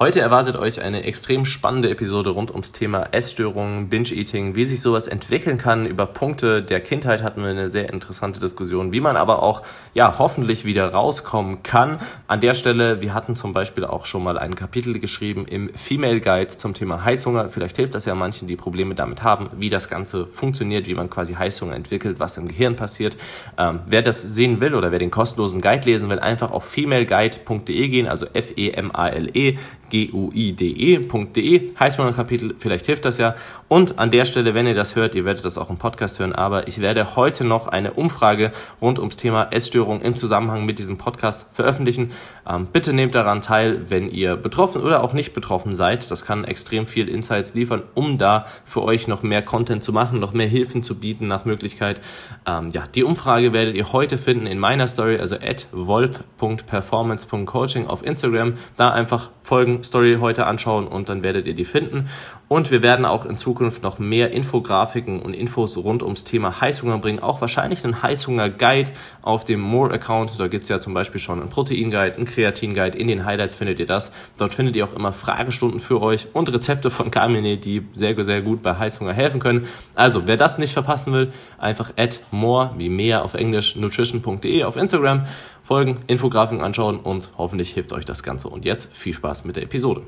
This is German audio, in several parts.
Heute erwartet euch eine extrem spannende Episode rund ums Thema Essstörungen, Binge-Eating, wie sich sowas entwickeln kann. Über Punkte der Kindheit hatten wir eine sehr interessante Diskussion, wie man aber auch, ja, hoffentlich wieder rauskommen kann. An der Stelle, wir hatten zum Beispiel auch schon mal ein Kapitel geschrieben im Female Guide zum Thema Heißhunger. Vielleicht hilft das ja manchen, die Probleme damit haben, wie das Ganze funktioniert, wie man quasi Heißhunger entwickelt, was im Gehirn passiert. Ähm, wer das sehen will oder wer den kostenlosen Guide lesen will, einfach auf femaleguide.de gehen, also F-E-M-A-L-E guide.de, Heißhunger-Kapitel, vielleicht hilft das ja. Und an der Stelle, wenn ihr das hört, ihr werdet das auch im Podcast hören, aber ich werde heute noch eine Umfrage rund ums Thema Essstörung im Zusammenhang mit diesem Podcast veröffentlichen. Ähm, bitte nehmt daran teil, wenn ihr betroffen oder auch nicht betroffen seid. Das kann extrem viel Insights liefern, um da für euch noch mehr Content zu machen, noch mehr Hilfen zu bieten nach Möglichkeit. Ähm, ja, die Umfrage werdet ihr heute finden in meiner Story, also at wolf.performance.coaching auf Instagram. Da einfach folgen, Story heute anschauen und dann werdet ihr die finden. Und wir werden auch in Zukunft noch mehr Infografiken und Infos rund ums Thema Heißhunger bringen. Auch wahrscheinlich einen Heißhunger-Guide auf dem More-Account. Da gibt es ja zum Beispiel schon einen Protein-Guide, einen Kreatin-Guide. In den Highlights findet ihr das. Dort findet ihr auch immer Fragestunden für euch und Rezepte von Carmine, die sehr, sehr gut bei Heißhunger helfen können. Also, wer das nicht verpassen will, einfach add more, wie mehr auf Englisch, nutrition.de auf Instagram folgen, Infografiken anschauen und hoffentlich hilft euch das Ganze. Und jetzt viel Spaß mit der Episode.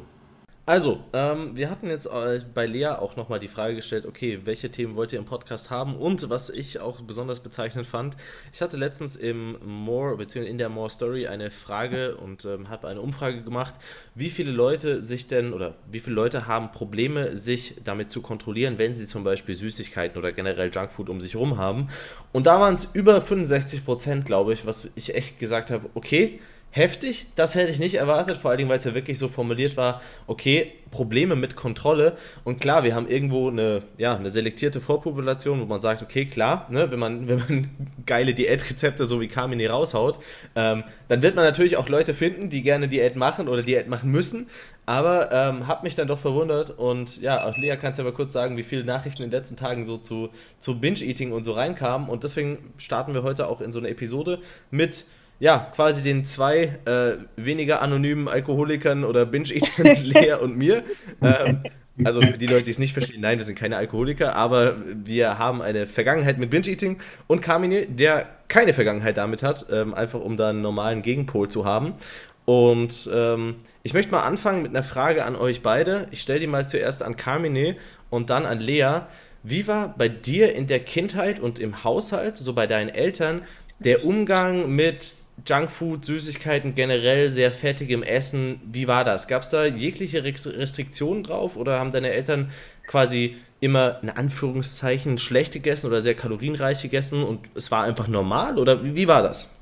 Also, ähm, wir hatten jetzt äh, bei Lea auch nochmal die Frage gestellt, okay, welche Themen wollt ihr im Podcast haben? Und was ich auch besonders bezeichnend fand, ich hatte letztens im More, beziehungsweise in der More Story eine Frage und ähm, habe eine Umfrage gemacht, wie viele Leute sich denn oder wie viele Leute haben Probleme, sich damit zu kontrollieren, wenn sie zum Beispiel Süßigkeiten oder generell Junkfood um sich herum haben. Und da waren es über 65 Prozent, glaube ich, was ich echt gesagt habe, okay, heftig. Das hätte ich nicht erwartet, vor allen Dingen, weil es ja wirklich so formuliert war, okay, Probleme mit Kontrolle. Und klar, wir haben irgendwo eine, ja, eine selektierte Vorpopulation, wo man sagt, okay, klar, ne, wenn, man, wenn man geile Diätrezepte so wie Carmine raushaut, ähm, dann wird man natürlich auch Leute finden, die gerne Diät machen oder Diät machen müssen. Aber ähm, hat mich dann doch verwundert und ja, auch Lea kannst ja mal kurz sagen, wie viele Nachrichten in den letzten Tagen so zu, zu Binge-Eating und so reinkamen. Und deswegen starten wir heute auch in so eine Episode mit ja, quasi den zwei äh, weniger anonymen Alkoholikern oder Binge-Eatern, Lea und mir. Ähm, also für die Leute, die es nicht verstehen, nein, wir sind keine Alkoholiker, aber wir haben eine Vergangenheit mit Binge-Eating und Carmine, der keine Vergangenheit damit hat, ähm, einfach um da einen normalen Gegenpol zu haben. Und ähm, ich möchte mal anfangen mit einer Frage an euch beide. Ich stelle die mal zuerst an Carmine und dann an Lea. Wie war bei dir in der Kindheit und im Haushalt, so bei deinen Eltern, der Umgang mit Junkfood, Süßigkeiten generell, sehr fettigem Essen, wie war das? Gab es da jegliche Restriktionen drauf oder haben deine Eltern quasi immer in Anführungszeichen schlecht gegessen oder sehr kalorienreich gegessen und es war einfach normal oder wie, wie war das?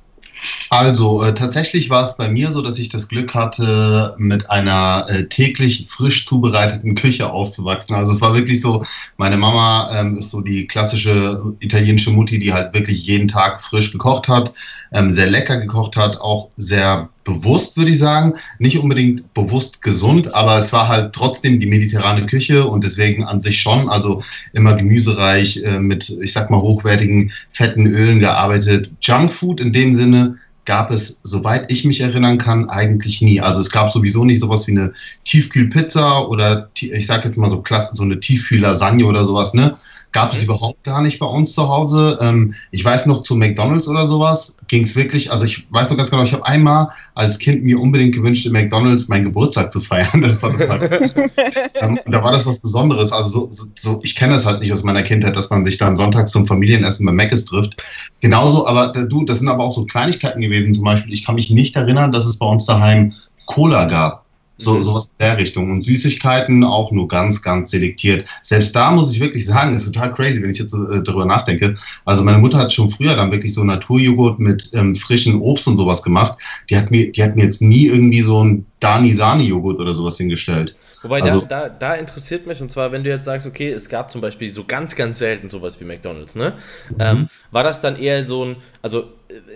Also äh, tatsächlich war es bei mir so, dass ich das Glück hatte, mit einer äh, täglich frisch zubereiteten Küche aufzuwachsen. Also es war wirklich so, meine Mama ähm, ist so die klassische italienische Mutti, die halt wirklich jeden Tag frisch gekocht hat, ähm, sehr lecker gekocht hat, auch sehr bewusst, würde ich sagen. Nicht unbedingt bewusst gesund, aber es war halt trotzdem die mediterrane Küche und deswegen an sich schon, also immer gemüsereich, äh, mit, ich sag mal, hochwertigen, fetten Ölen gearbeitet. Junkfood in dem Sinne gab es, soweit ich mich erinnern kann, eigentlich nie. Also es gab sowieso nicht sowas wie eine Tiefkühlpizza oder ich sag jetzt mal so klasse, so eine Tiefkühllasagne oder sowas, ne? Gab es überhaupt gar nicht bei uns zu Hause. Ähm, ich weiß noch, zu McDonalds oder sowas ging es wirklich, also ich weiß noch ganz genau, ich habe einmal als Kind mir unbedingt gewünscht, in McDonalds meinen Geburtstag zu feiern. Das war ähm, und da war das was Besonderes. Also so, so ich kenne das halt nicht aus meiner Kindheit, dass man sich dann Sonntag zum Familienessen bei Mc's trifft. Genauso, aber du, das sind aber auch so Kleinigkeiten gewesen. Zum Beispiel, ich kann mich nicht erinnern, dass es bei uns daheim Cola gab. So, mhm. sowas in der Richtung. Und Süßigkeiten auch nur ganz, ganz selektiert. Selbst da muss ich wirklich sagen, ist total crazy, wenn ich jetzt äh, darüber nachdenke. Also meine Mutter hat schon früher dann wirklich so Naturjoghurt mit ähm, frischem Obst und sowas gemacht. Die hat mir, die hat mir jetzt nie irgendwie so ein Dani-Sani-Joghurt oder sowas hingestellt. Wobei, also, da, da, da, interessiert mich, und zwar, wenn du jetzt sagst, okay, es gab zum Beispiel so ganz, ganz selten sowas wie McDonalds, ne? Mhm. Ähm, war das dann eher so ein, also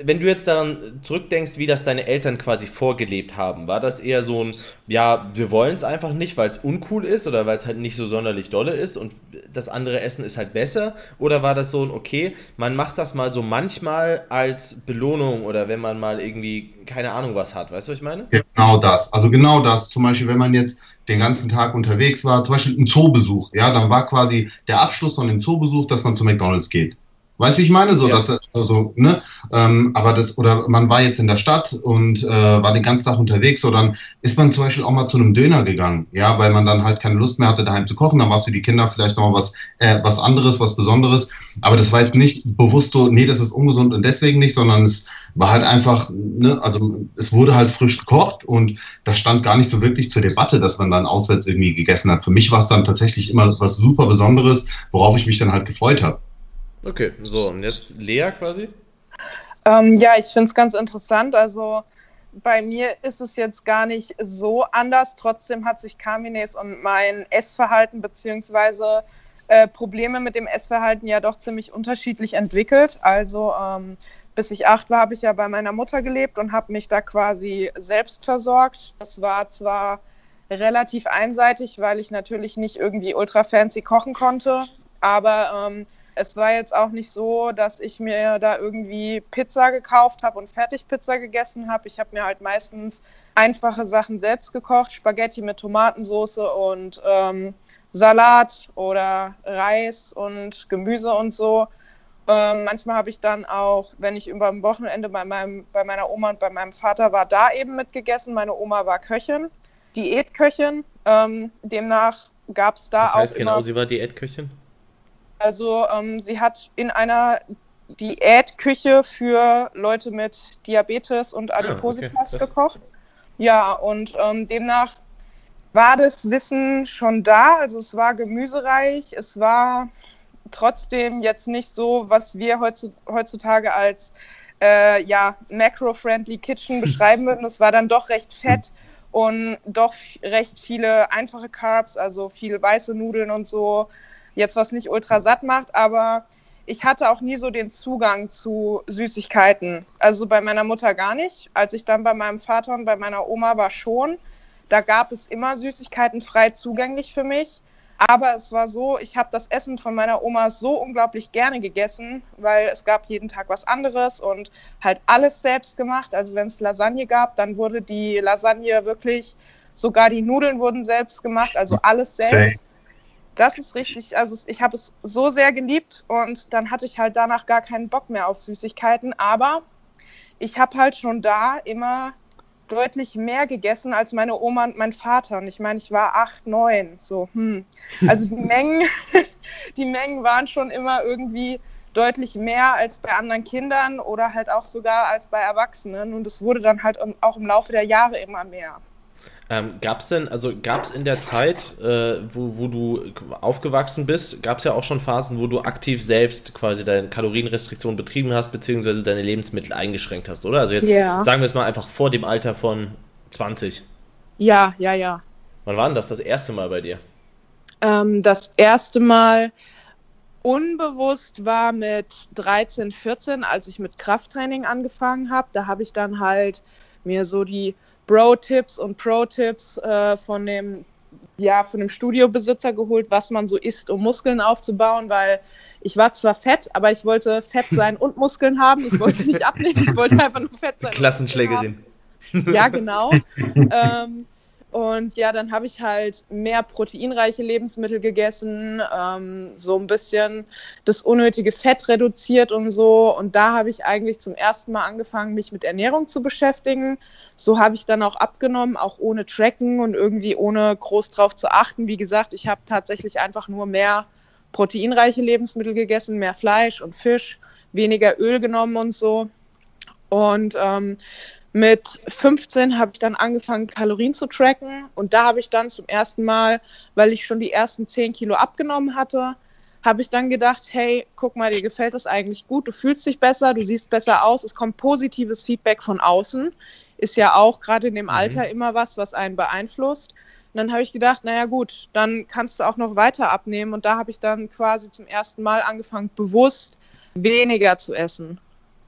wenn du jetzt daran zurückdenkst, wie das deine Eltern quasi vorgelebt haben, war das eher so ein, ja, wir wollen es einfach nicht, weil es uncool ist oder weil es halt nicht so sonderlich dolle ist und das andere Essen ist halt besser? Oder war das so ein, okay, man macht das mal so manchmal als Belohnung oder wenn man mal irgendwie keine Ahnung was hat, weißt du, was ich meine? Genau das, also genau das. Zum Beispiel, wenn man jetzt den ganzen Tag unterwegs war, zum Beispiel ein Zoobesuch, ja, dann war quasi der Abschluss von dem Zoobesuch, dass man zu McDonalds geht. Weißt du, wie ich meine? So, ja. dass, also, ne? Ähm, aber das, oder man war jetzt in der Stadt und äh, war den ganzen Tag unterwegs, so dann ist man zum Beispiel auch mal zu einem Döner gegangen, ja, weil man dann halt keine Lust mehr hatte, daheim zu kochen. Dann war es für die Kinder vielleicht noch was, äh, was anderes, was Besonderes. Aber das war jetzt nicht bewusst so, nee, das ist ungesund und deswegen nicht, sondern es war halt einfach, ne, also es wurde halt frisch gekocht und das stand gar nicht so wirklich zur Debatte, dass man dann auswärts irgendwie gegessen hat. Für mich war es dann tatsächlich immer was super Besonderes, worauf ich mich dann halt gefreut habe. Okay, so, und jetzt Lea quasi? Ähm, ja, ich finde es ganz interessant. Also bei mir ist es jetzt gar nicht so anders. Trotzdem hat sich Kamines und mein Essverhalten beziehungsweise äh, Probleme mit dem Essverhalten ja doch ziemlich unterschiedlich entwickelt. Also ähm, bis ich acht war, habe ich ja bei meiner Mutter gelebt und habe mich da quasi selbst versorgt. Das war zwar relativ einseitig, weil ich natürlich nicht irgendwie ultra fancy kochen konnte, aber ähm, es war jetzt auch nicht so, dass ich mir da irgendwie Pizza gekauft habe und Fertigpizza gegessen habe. Ich habe mir halt meistens einfache Sachen selbst gekocht, Spaghetti mit Tomatensauce und ähm, Salat oder Reis und Gemüse und so. Ähm, manchmal habe ich dann auch, wenn ich über ein Wochenende bei, meinem, bei meiner Oma und bei meinem Vater war, da eben mitgegessen. Meine Oma war Köchin, Diätköchin. Ähm, demnach gab es da das heißt auch. genau, sie war Diätköchin? Also ähm, sie hat in einer Diätküche für Leute mit Diabetes und Adipositas ah, okay. gekocht. Ja, und ähm, demnach war das Wissen schon da. Also es war gemüsereich, es war trotzdem jetzt nicht so, was wir heutzutage als äh, ja, macro-friendly Kitchen beschreiben würden. Es war dann doch recht fett und doch recht viele einfache Carbs, also viel weiße Nudeln und so, jetzt was nicht ultra satt macht, aber ich hatte auch nie so den Zugang zu Süßigkeiten. Also bei meiner Mutter gar nicht. Als ich dann bei meinem Vater und bei meiner Oma war schon, da gab es immer Süßigkeiten frei zugänglich für mich. Aber es war so, ich habe das Essen von meiner Oma so unglaublich gerne gegessen, weil es gab jeden Tag was anderes und halt alles selbst gemacht. Also wenn es Lasagne gab, dann wurde die Lasagne wirklich, sogar die Nudeln wurden selbst gemacht, also alles selbst. Das ist richtig. Also ich habe es so sehr geliebt und dann hatte ich halt danach gar keinen Bock mehr auf Süßigkeiten. Aber ich habe halt schon da immer deutlich mehr gegessen als meine Oma und mein Vater. Und ich meine, ich war acht, neun. So, hm. Also die Mengen, die Mengen waren schon immer irgendwie deutlich mehr als bei anderen Kindern oder halt auch sogar als bei Erwachsenen. Und es wurde dann halt auch im Laufe der Jahre immer mehr. Ähm, gab es denn, also gab es in der Zeit, äh, wo, wo du aufgewachsen bist, gab es ja auch schon Phasen, wo du aktiv selbst quasi deine Kalorienrestriktion betrieben hast, beziehungsweise deine Lebensmittel eingeschränkt hast, oder? Also jetzt ja. sagen wir es mal einfach vor dem Alter von 20. Ja, ja, ja. Wann war denn das das erste Mal bei dir? Ähm, das erste Mal unbewusst war mit 13, 14, als ich mit Krafttraining angefangen habe. Da habe ich dann halt mir so die Bro-Tipps und Pro-Tipps äh, von dem ja, von dem Studiobesitzer geholt, was man so isst, um Muskeln aufzubauen, weil ich war zwar fett, aber ich wollte fett sein und Muskeln haben. Ich wollte nicht abnehmen, ich wollte einfach nur fett sein. Klassenschlägerin. Ja, genau. ähm, und ja, dann habe ich halt mehr proteinreiche Lebensmittel gegessen, ähm, so ein bisschen das unnötige Fett reduziert und so. Und da habe ich eigentlich zum ersten Mal angefangen, mich mit Ernährung zu beschäftigen. So habe ich dann auch abgenommen, auch ohne Tracken und irgendwie ohne groß drauf zu achten. Wie gesagt, ich habe tatsächlich einfach nur mehr proteinreiche Lebensmittel gegessen, mehr Fleisch und Fisch, weniger Öl genommen und so. Und ähm, mit 15 habe ich dann angefangen, Kalorien zu tracken. Und da habe ich dann zum ersten Mal, weil ich schon die ersten 10 Kilo abgenommen hatte, habe ich dann gedacht, hey, guck mal, dir gefällt das eigentlich gut, du fühlst dich besser, du siehst besser aus, es kommt positives Feedback von außen. Ist ja auch gerade in dem mhm. Alter immer was, was einen beeinflusst. Und dann habe ich gedacht, naja gut, dann kannst du auch noch weiter abnehmen. Und da habe ich dann quasi zum ersten Mal angefangen, bewusst weniger zu essen.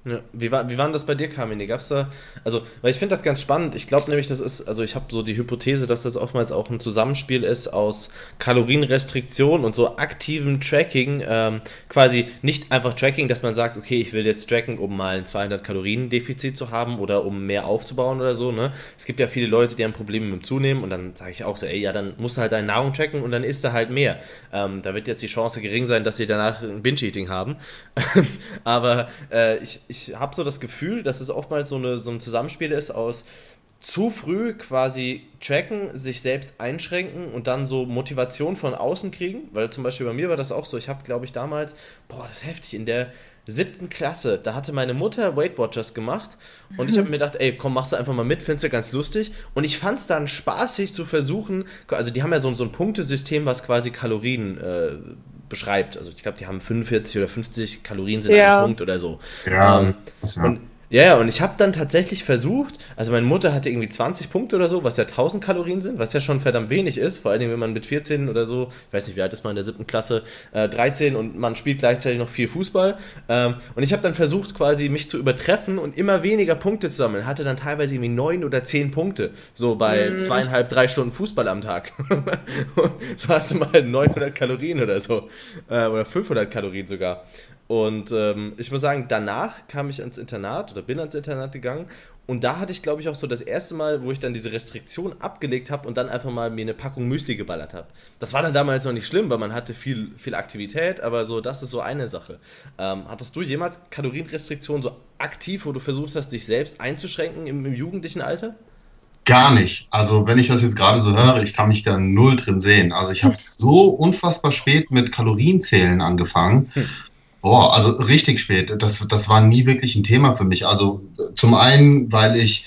Ja. Wie, war, wie war das bei dir, Carmine? Gab's da, also, weil ich finde das ganz spannend. Ich glaube nämlich, das ist, also ich habe so die Hypothese, dass das oftmals auch ein Zusammenspiel ist aus Kalorienrestriktion und so aktivem Tracking. Ähm, quasi nicht einfach Tracking, dass man sagt, okay, ich will jetzt tracken, um mal ein 200 Kalorien Defizit zu haben oder um mehr aufzubauen oder so. Ne? Es gibt ja viele Leute, die haben Probleme mit dem Zunehmen und dann sage ich auch so, ey, ja, dann musst du halt deine Nahrung tracken und dann isst du halt mehr. Ähm, da wird jetzt die Chance gering sein, dass sie danach ein Binge-Eating haben. Aber äh, ich habe so das Gefühl, dass es oftmals so, eine, so ein Zusammenspiel ist aus zu früh quasi tracken, sich selbst einschränken und dann so Motivation von außen kriegen. Weil zum Beispiel bei mir war das auch so. Ich habe, glaube ich, damals, boah, das ist heftig, in der siebten Klasse, da hatte meine Mutter Weight Watchers gemacht und ich habe mir gedacht, ey, komm, machst du einfach mal mit, findest du ganz lustig. Und ich fand es dann spaßig zu versuchen, also die haben ja so, so ein Punktesystem, was quasi Kalorien äh, beschreibt. Also ich glaube, die haben 45 oder 50 Kalorien sind ja. ein Punkt oder so. Ja, ähm, ja. Und ja, ja, und ich habe dann tatsächlich versucht, also meine Mutter hatte irgendwie 20 Punkte oder so, was ja 1000 Kalorien sind, was ja schon verdammt wenig ist, vor allem wenn man mit 14 oder so, ich weiß nicht, wie alt ist man in der siebten Klasse, äh, 13 und man spielt gleichzeitig noch viel Fußball. Ähm, und ich habe dann versucht, quasi mich zu übertreffen und immer weniger Punkte zu sammeln. Hatte dann teilweise irgendwie 9 oder 10 Punkte, so bei mhm. zweieinhalb, drei Stunden Fußball am Tag. so hast du mal 900 Kalorien oder so, äh, oder 500 Kalorien sogar. Und ähm, ich muss sagen, danach kam ich ans Internat oder bin ans Internat gegangen und da hatte ich, glaube ich, auch so das erste Mal, wo ich dann diese Restriktion abgelegt habe und dann einfach mal mir eine Packung Müsli geballert habe. Das war dann damals noch nicht schlimm, weil man hatte viel, viel Aktivität, aber so, das ist so eine Sache. Ähm, hattest du jemals Kalorienrestriktionen so aktiv, wo du versucht hast, dich selbst einzuschränken im, im jugendlichen Alter? Gar nicht. Also wenn ich das jetzt gerade so höre, ich kann mich da null drin sehen. Also ich habe so unfassbar spät mit Kalorienzählen angefangen. Hm. Boah, also richtig spät. Das, das war nie wirklich ein Thema für mich. Also zum einen, weil ich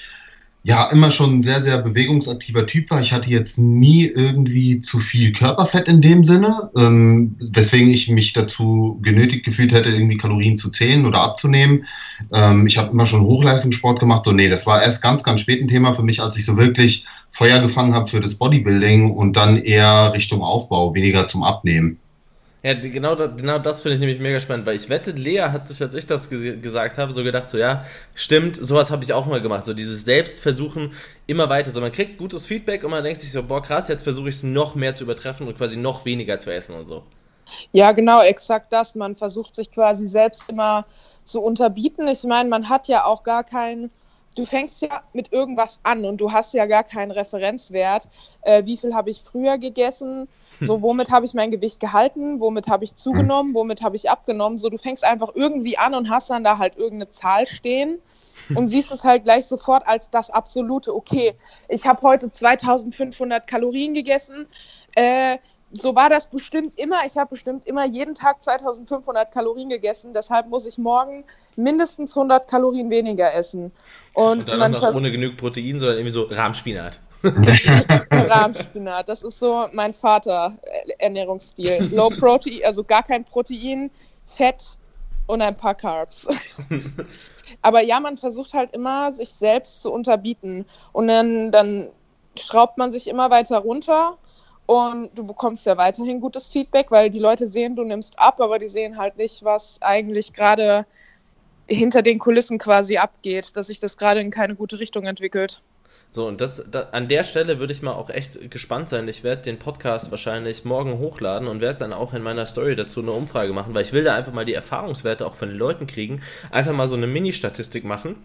ja immer schon ein sehr, sehr bewegungsaktiver Typ war. Ich hatte jetzt nie irgendwie zu viel Körperfett in dem Sinne, ähm, weswegen ich mich dazu genötigt gefühlt hätte, irgendwie Kalorien zu zählen oder abzunehmen. Ähm, ich habe immer schon Hochleistungssport gemacht. So, nee, das war erst ganz, ganz spät ein Thema für mich, als ich so wirklich Feuer gefangen habe für das Bodybuilding und dann eher Richtung Aufbau, weniger zum Abnehmen. Ja, genau, genau das finde ich nämlich mega spannend, weil ich wette, Lea hat sich, als ich das gesagt habe, so gedacht, so ja, stimmt, sowas habe ich auch mal gemacht. So dieses Selbstversuchen immer weiter. So man kriegt gutes Feedback und man denkt sich so, boah, krass, jetzt versuche ich es noch mehr zu übertreffen und quasi noch weniger zu essen und so. Ja, genau, exakt das. Man versucht sich quasi selbst immer zu unterbieten. Ich meine, man hat ja auch gar keinen du fängst ja mit irgendwas an und du hast ja gar keinen Referenzwert. Äh, wie viel habe ich früher gegessen? So, womit habe ich mein Gewicht gehalten? Womit habe ich zugenommen? Womit habe ich abgenommen? So, du fängst einfach irgendwie an und hast dann da halt irgendeine Zahl stehen und siehst es halt gleich sofort als das absolute, okay, ich habe heute 2500 Kalorien gegessen. Äh, so war das bestimmt immer. Ich habe bestimmt immer jeden Tag 2500 Kalorien gegessen. Deshalb muss ich morgen mindestens 100 Kalorien weniger essen. Und, und dann man noch ohne genügend Protein, sondern irgendwie so Rahmspinat. Rahmspinat, das ist so mein Vater Ernährungsstil. Low Protein, also gar kein Protein, Fett und ein paar Carbs. Aber ja, man versucht halt immer, sich selbst zu unterbieten. Und dann, dann schraubt man sich immer weiter runter und du bekommst ja weiterhin gutes Feedback, weil die Leute sehen, du nimmst ab, aber die sehen halt nicht, was eigentlich gerade hinter den Kulissen quasi abgeht, dass sich das gerade in keine gute Richtung entwickelt. So, und das, da, an der Stelle würde ich mal auch echt gespannt sein. Ich werde den Podcast wahrscheinlich morgen hochladen und werde dann auch in meiner Story dazu eine Umfrage machen, weil ich will da einfach mal die Erfahrungswerte auch von den Leuten kriegen. Einfach mal so eine Mini-Statistik machen.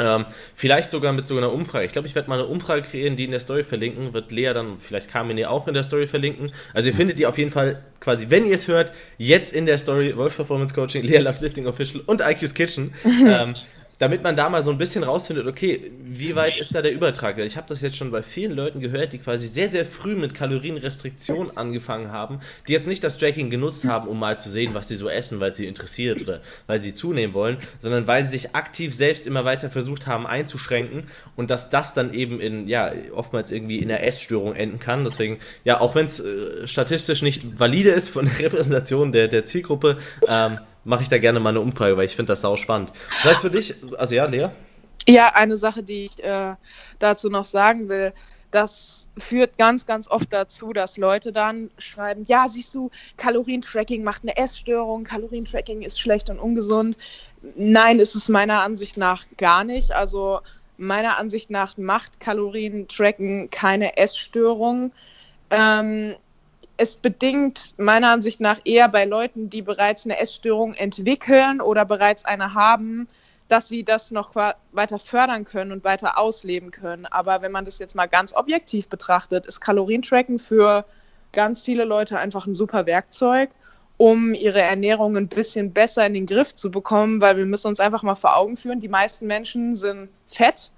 Ähm, vielleicht sogar mit so einer Umfrage. Ich glaube, ich werde mal eine Umfrage kreieren, die in der Story verlinken. Wird Lea dann, vielleicht Carmine auch in der Story verlinken. Also ihr findet die auf jeden Fall quasi, wenn ihr es hört, jetzt in der Story Wolf Performance Coaching, Lea Loves Lifting Official und IQ's Kitchen. ähm, damit man da mal so ein bisschen rausfindet, okay, wie weit ist da der Übertrag? Ich habe das jetzt schon bei vielen Leuten gehört, die quasi sehr, sehr früh mit Kalorienrestriktion angefangen haben, die jetzt nicht das Tracking genutzt haben, um mal zu sehen, was sie so essen, weil sie interessiert oder weil sie zunehmen wollen, sondern weil sie sich aktiv selbst immer weiter versucht haben einzuschränken und dass das dann eben in, ja, oftmals irgendwie in der Essstörung enden kann. Deswegen, ja, auch wenn es äh, statistisch nicht valide ist von der Repräsentation der, der Zielgruppe, ähm, mache ich da gerne mal eine Umfrage, weil ich finde das sau spannend. Das heißt für dich, also ja, Lea? Ja, eine Sache, die ich äh, dazu noch sagen will, das führt ganz, ganz oft dazu, dass Leute dann schreiben, ja, siehst du, Kalorientracking macht eine Essstörung, Kalorientracking ist schlecht und ungesund. Nein, ist es meiner Ansicht nach gar nicht. Also meiner Ansicht nach macht Kalorien-Tracken keine Essstörung. Ähm, es bedingt meiner Ansicht nach eher bei Leuten, die bereits eine Essstörung entwickeln oder bereits eine haben, dass sie das noch weiter fördern können und weiter ausleben können. Aber wenn man das jetzt mal ganz objektiv betrachtet, ist Kalorientracken für ganz viele Leute einfach ein super Werkzeug, um ihre Ernährung ein bisschen besser in den Griff zu bekommen, weil wir müssen uns einfach mal vor Augen führen, die meisten Menschen sind fett.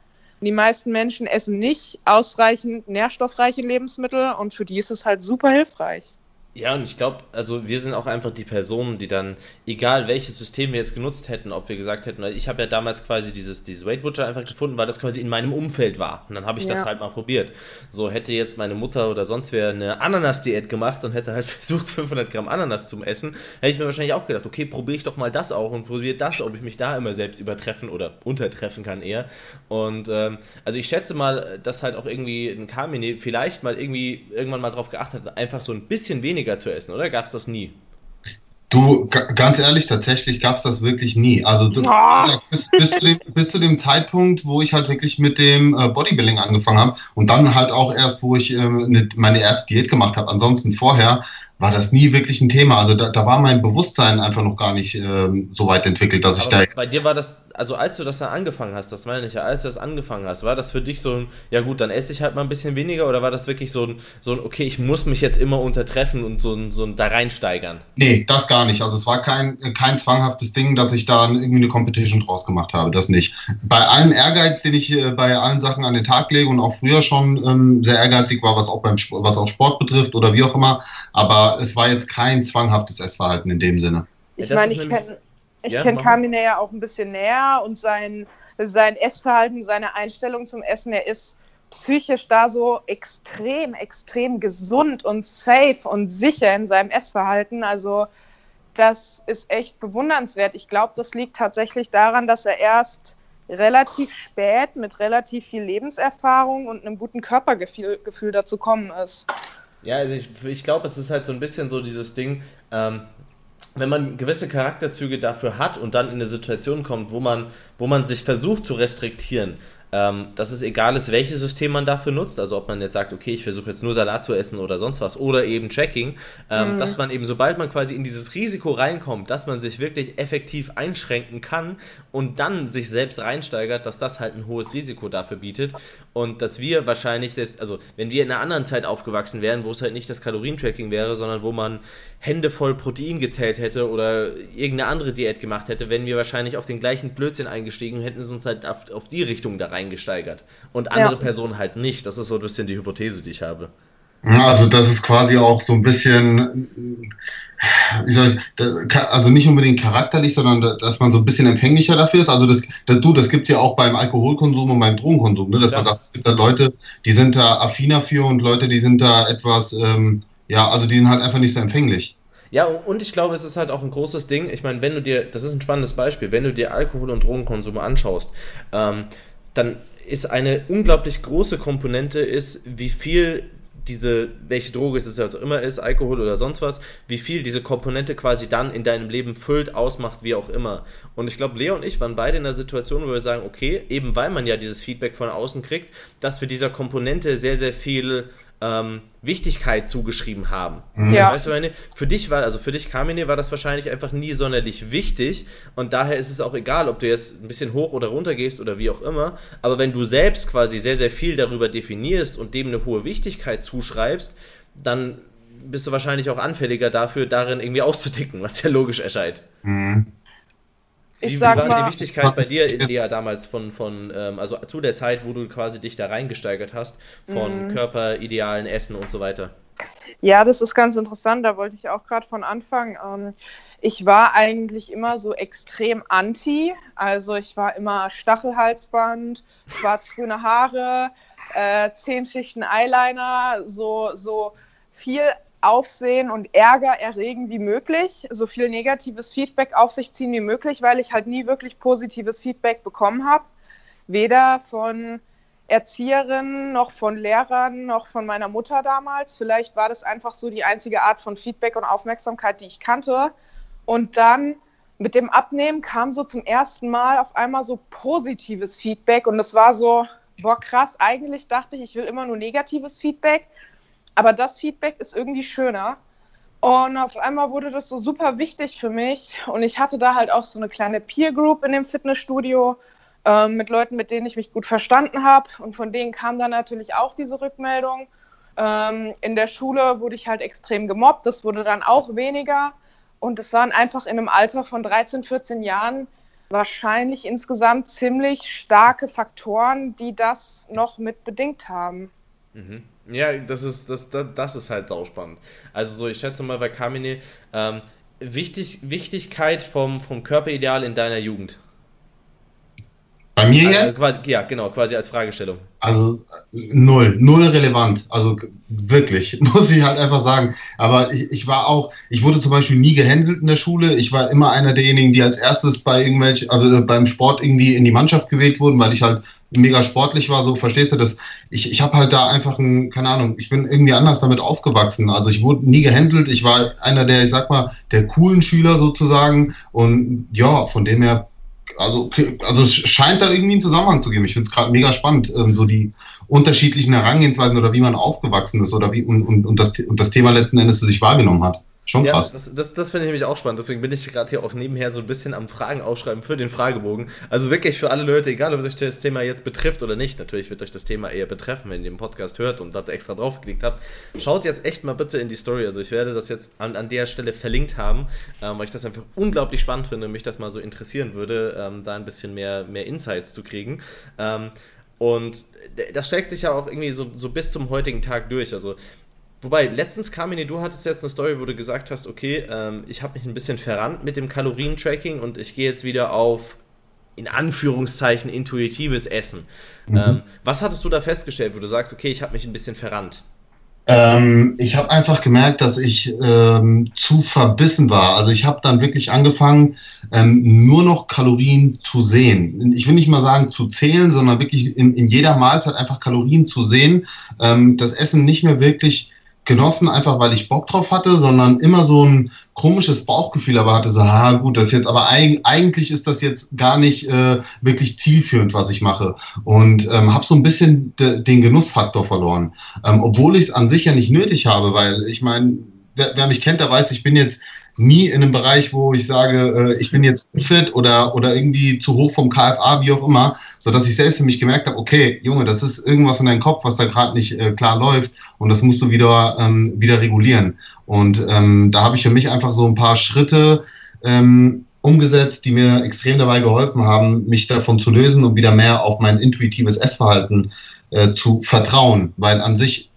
Die meisten Menschen essen nicht ausreichend nährstoffreiche Lebensmittel und für die ist es halt super hilfreich. Ja, und ich glaube, also wir sind auch einfach die Personen, die dann, egal welches System wir jetzt genutzt hätten, ob wir gesagt hätten, ich habe ja damals quasi dieses, dieses Weight Butcher einfach gefunden, weil das quasi in meinem Umfeld war. Und dann habe ich ja. das halt mal probiert. So hätte jetzt meine Mutter oder sonst wer eine Ananas-Diät gemacht und hätte halt versucht, 500 Gramm Ananas zu essen, hätte ich mir wahrscheinlich auch gedacht, okay, probiere ich doch mal das auch und probiere das, ob ich mich da immer selbst übertreffen oder untertreffen kann eher. Und ähm, also ich schätze mal, dass halt auch irgendwie ein Carmine vielleicht mal irgendwie irgendwann mal drauf geachtet hat, einfach so ein bisschen weniger weniger zu essen, oder? Gab es das nie? Du, ganz ehrlich, tatsächlich gab es das wirklich nie. Also du, oh. bis, bis, zu dem, bis, zu dem, Zeitpunkt, wo ich halt wirklich mit dem äh, Bodybuilding angefangen habe und dann halt auch erst, wo ich äh, ne, meine erste Diät gemacht habe. Ansonsten vorher war das nie wirklich ein Thema. Also da, da war mein Bewusstsein einfach noch gar nicht ähm, so weit entwickelt, dass Aber ich da. Bei dir war das, also als du das dann angefangen hast, das meine ich ja, als du das angefangen hast, war das für dich so ein, ja gut, dann esse ich halt mal ein bisschen weniger oder war das wirklich so ein, so ein okay, ich muss mich jetzt immer untertreffen und so ein, so ein da reinsteigern? Nee, das gar nicht. Also es war kein, kein zwanghaftes Ding, dass ich da irgendwie eine Competition draus gemacht habe, das nicht. Bei allem Ehrgeiz, den ich äh, bei allen Sachen an den Tag lege und auch früher schon ähm, sehr ehrgeizig war, was auch beim was auch Sport betrifft oder wie auch immer, aber es war jetzt kein zwanghaftes Essverhalten in dem Sinne. Ich ja, meine, ich kenne ich ja, kenn Carmine ja auch ein bisschen näher und sein, sein Essverhalten, seine Einstellung zum Essen, er ist psychisch da so extrem, extrem gesund und safe und sicher in seinem Essverhalten. Also das ist echt bewundernswert. Ich glaube, das liegt tatsächlich daran, dass er erst relativ spät mit relativ viel Lebenserfahrung und einem guten Körpergefühl Gefühl dazu kommen ist. Ja, also ich, ich glaube, es ist halt so ein bisschen so dieses Ding, ähm, wenn man gewisse Charakterzüge dafür hat und dann in eine Situation kommt, wo man, wo man sich versucht zu restriktieren, ähm, dass es egal ist, welches System man dafür nutzt, also ob man jetzt sagt, okay, ich versuche jetzt nur Salat zu essen oder sonst was oder eben Tracking, ähm, mhm. dass man eben, sobald man quasi in dieses Risiko reinkommt, dass man sich wirklich effektiv einschränken kann und dann sich selbst reinsteigert, dass das halt ein hohes Risiko dafür bietet und dass wir wahrscheinlich selbst, also wenn wir in einer anderen Zeit aufgewachsen wären, wo es halt nicht das Kalorientracking wäre, sondern wo man Hände voll Protein gezählt hätte oder irgendeine andere Diät gemacht hätte, wenn wir wahrscheinlich auf den gleichen Blödsinn eingestiegen und hätten uns halt auf, auf die Richtung da reingesteigert. Und andere ja. Personen halt nicht. Das ist so ein bisschen die Hypothese, die ich habe. Also das ist quasi auch so ein bisschen, wie soll ich, also nicht unbedingt charakterlich, sondern dass man so ein bisschen empfänglicher dafür ist. Also das, das du, das gibt es ja auch beim Alkoholkonsum und beim Drogenkonsum, ne? dass ja. man sagt, es gibt da Leute, die sind da affiner für und Leute, die sind da etwas ähm, ja, also die sind halt einfach nicht so empfänglich. Ja, und ich glaube, es ist halt auch ein großes Ding. Ich meine, wenn du dir, das ist ein spannendes Beispiel, wenn du dir Alkohol- und Drogenkonsum anschaust, ähm, dann ist eine unglaublich große Komponente, ist, wie viel diese, welche Droge es jetzt auch immer ist, Alkohol oder sonst was, wie viel diese Komponente quasi dann in deinem Leben füllt, ausmacht, wie auch immer. Und ich glaube, Leo und ich waren beide in einer Situation, wo wir sagen, okay, eben weil man ja dieses Feedback von außen kriegt, dass wir dieser Komponente sehr, sehr viel ähm, Wichtigkeit zugeschrieben haben. Mhm. Ja. Weißt du, meine, für dich war, also für dich, Carmine, war das wahrscheinlich einfach nie sonderlich wichtig und daher ist es auch egal, ob du jetzt ein bisschen hoch oder runter gehst oder wie auch immer, aber wenn du selbst quasi sehr, sehr viel darüber definierst und dem eine hohe Wichtigkeit zuschreibst, dann bist du wahrscheinlich auch anfälliger dafür, darin irgendwie auszudicken, was ja logisch erscheint. Mhm. Wie, wie war mal, die Wichtigkeit bei dir, India, damals von, von ähm, also zu der Zeit, wo du quasi dich da reingesteigert hast, von mhm. Körperidealen, Essen und so weiter? Ja, das ist ganz interessant, da wollte ich auch gerade von Anfang. Ähm, ich war eigentlich immer so extrem anti, also ich war immer Stachelhalsband, schwarz-grüne Haare, äh, zehn Schichten Eyeliner, so, so viel Aufsehen und Ärger erregen wie möglich, so viel negatives Feedback auf sich ziehen wie möglich, weil ich halt nie wirklich positives Feedback bekommen habe. Weder von Erzieherinnen, noch von Lehrern, noch von meiner Mutter damals. Vielleicht war das einfach so die einzige Art von Feedback und Aufmerksamkeit, die ich kannte. Und dann mit dem Abnehmen kam so zum ersten Mal auf einmal so positives Feedback und es war so, boah krass, eigentlich dachte ich, ich will immer nur negatives Feedback, aber das Feedback ist irgendwie schöner. Und auf einmal wurde das so super wichtig für mich und ich hatte da halt auch so eine kleine Peer Group in dem Fitnessstudio äh, mit Leuten, mit denen ich mich gut verstanden habe und von denen kam dann natürlich auch diese Rückmeldung. Ähm, in der Schule wurde ich halt extrem gemobbt, das wurde dann auch weniger. Und es waren einfach in einem Alter von 13, 14 Jahren wahrscheinlich insgesamt ziemlich starke Faktoren, die das noch mit bedingt haben. Mhm. Ja, das ist, das, das, das ist halt sauspannend. Also so, ich schätze mal bei Kamine, ähm, Wichtig, Wichtigkeit vom, vom Körperideal in deiner Jugend. Bei mir also, jetzt? Also, ja, genau, quasi als Fragestellung. Also null, null relevant. Also wirklich, muss ich halt einfach sagen. Aber ich, ich war auch, ich wurde zum Beispiel nie gehänselt in der Schule. Ich war immer einer derjenigen, die als erstes bei irgendwelchen, also beim Sport irgendwie in die Mannschaft gewählt wurden, weil ich halt mega sportlich war. So verstehst du das? Ich, ich habe halt da einfach ein, keine Ahnung, ich bin irgendwie anders damit aufgewachsen. Also ich wurde nie gehänselt. Ich war einer der, ich sag mal, der coolen Schüler sozusagen. Und ja, von dem her also, also es scheint da irgendwie einen Zusammenhang zu geben. Ich finde es gerade mega spannend, ähm, so die unterschiedlichen Herangehensweisen oder wie man aufgewachsen ist oder wie und, und, und, das, und das Thema letzten Endes für sich wahrgenommen hat. Schon ja, krass. Das, das, das finde ich nämlich auch spannend. Deswegen bin ich gerade hier auch nebenher so ein bisschen am Fragen aufschreiben für den Fragebogen. Also wirklich für alle Leute, egal ob euch das Thema jetzt betrifft oder nicht, natürlich wird euch das Thema eher betreffen, wenn ihr den Podcast hört und da extra draufgeklickt habt. Schaut jetzt echt mal bitte in die Story. Also ich werde das jetzt an, an der Stelle verlinkt haben, ähm, weil ich das einfach unglaublich spannend finde und mich das mal so interessieren würde, ähm, da ein bisschen mehr, mehr Insights zu kriegen. Ähm, und das streckt sich ja auch irgendwie so, so bis zum heutigen Tag durch. Also Wobei, letztens, Carmine, du hattest jetzt eine Story, wo du gesagt hast, okay, ähm, ich habe mich ein bisschen verrannt mit dem Kalorientracking und ich gehe jetzt wieder auf, in Anführungszeichen, intuitives Essen. Mhm. Ähm, was hattest du da festgestellt, wo du sagst, okay, ich habe mich ein bisschen verrannt? Ähm, ich habe einfach gemerkt, dass ich ähm, zu verbissen war. Also ich habe dann wirklich angefangen, ähm, nur noch Kalorien zu sehen. Ich will nicht mal sagen zu zählen, sondern wirklich in, in jeder Mahlzeit einfach Kalorien zu sehen. Ähm, das Essen nicht mehr wirklich genossen, einfach weil ich Bock drauf hatte, sondern immer so ein komisches Bauchgefühl aber hatte, so, ah gut, das jetzt, aber eig eigentlich ist das jetzt gar nicht äh, wirklich zielführend, was ich mache. Und ähm, habe so ein bisschen den Genussfaktor verloren. Ähm, obwohl ich es an sich ja nicht nötig habe, weil ich meine, wer, wer mich kennt, der weiß, ich bin jetzt nie in einem Bereich, wo ich sage, äh, ich bin jetzt fit oder, oder irgendwie zu hoch vom KFA, wie auch immer, so dass ich selbst für mich gemerkt habe, okay, Junge, das ist irgendwas in deinem Kopf, was da gerade nicht äh, klar läuft und das musst du wieder, ähm, wieder regulieren. Und ähm, da habe ich für mich einfach so ein paar Schritte ähm, umgesetzt, die mir extrem dabei geholfen haben, mich davon zu lösen und wieder mehr auf mein intuitives Essverhalten äh, zu vertrauen, weil an sich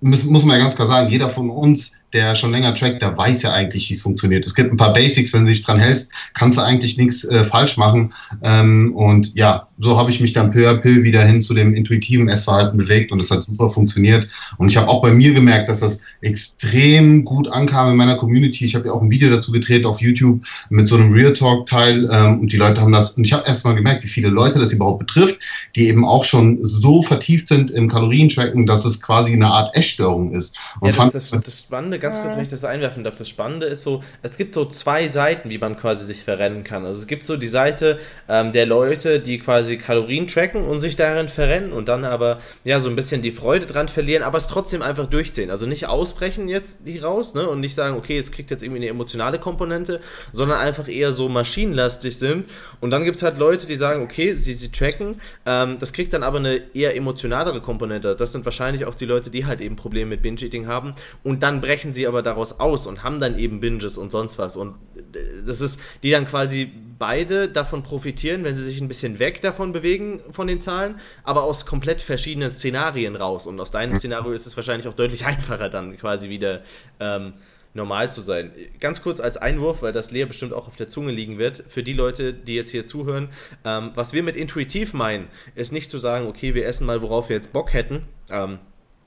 muss, muss man ja ganz klar sagen, jeder von uns der schon länger trackt, der weiß ja eigentlich, wie es funktioniert. Es gibt ein paar Basics, wenn du dich dran hältst, kannst du eigentlich nichts äh, falsch machen. Ähm, und ja, so habe ich mich dann peu à peu wieder hin zu dem intuitiven Essverhalten bewegt und es hat super funktioniert. Und ich habe auch bei mir gemerkt, dass das extrem gut ankam in meiner Community. Ich habe ja auch ein Video dazu gedreht auf YouTube mit so einem Real Talk Teil ähm, und die Leute haben das und ich habe erst mal gemerkt, wie viele Leute das überhaupt betrifft, die eben auch schon so vertieft sind im Kalorientracken, dass es quasi eine Art Essstörung ist. Und ja, das, das, das Spannende ganz kurz, wenn ich das einwerfen darf. Das Spannende ist so, es gibt so zwei Seiten, wie man quasi sich verrennen kann. Also es gibt so die Seite ähm, der Leute, die quasi Kalorien tracken und sich darin verrennen und dann aber ja so ein bisschen die Freude dran verlieren, aber es trotzdem einfach durchziehen. Also nicht ausbrechen jetzt die raus ne, und nicht sagen, okay, es kriegt jetzt irgendwie eine emotionale Komponente, sondern einfach eher so maschinenlastig sind. Und dann gibt es halt Leute, die sagen, okay, sie, sie tracken, ähm, das kriegt dann aber eine eher emotionalere Komponente. Das sind wahrscheinlich auch die Leute, die halt eben Probleme mit Binge-Eating haben und dann brechen sie aber daraus aus und haben dann eben Binges und sonst was. Und das ist, die dann quasi beide davon profitieren, wenn sie sich ein bisschen weg davon bewegen, von den Zahlen, aber aus komplett verschiedenen Szenarien raus. Und aus deinem mhm. Szenario ist es wahrscheinlich auch deutlich einfacher, dann quasi wieder ähm, normal zu sein. Ganz kurz als Einwurf, weil das Lea bestimmt auch auf der Zunge liegen wird, für die Leute, die jetzt hier zuhören, ähm, was wir mit intuitiv meinen, ist nicht zu sagen, okay, wir essen mal, worauf wir jetzt Bock hätten. Ähm,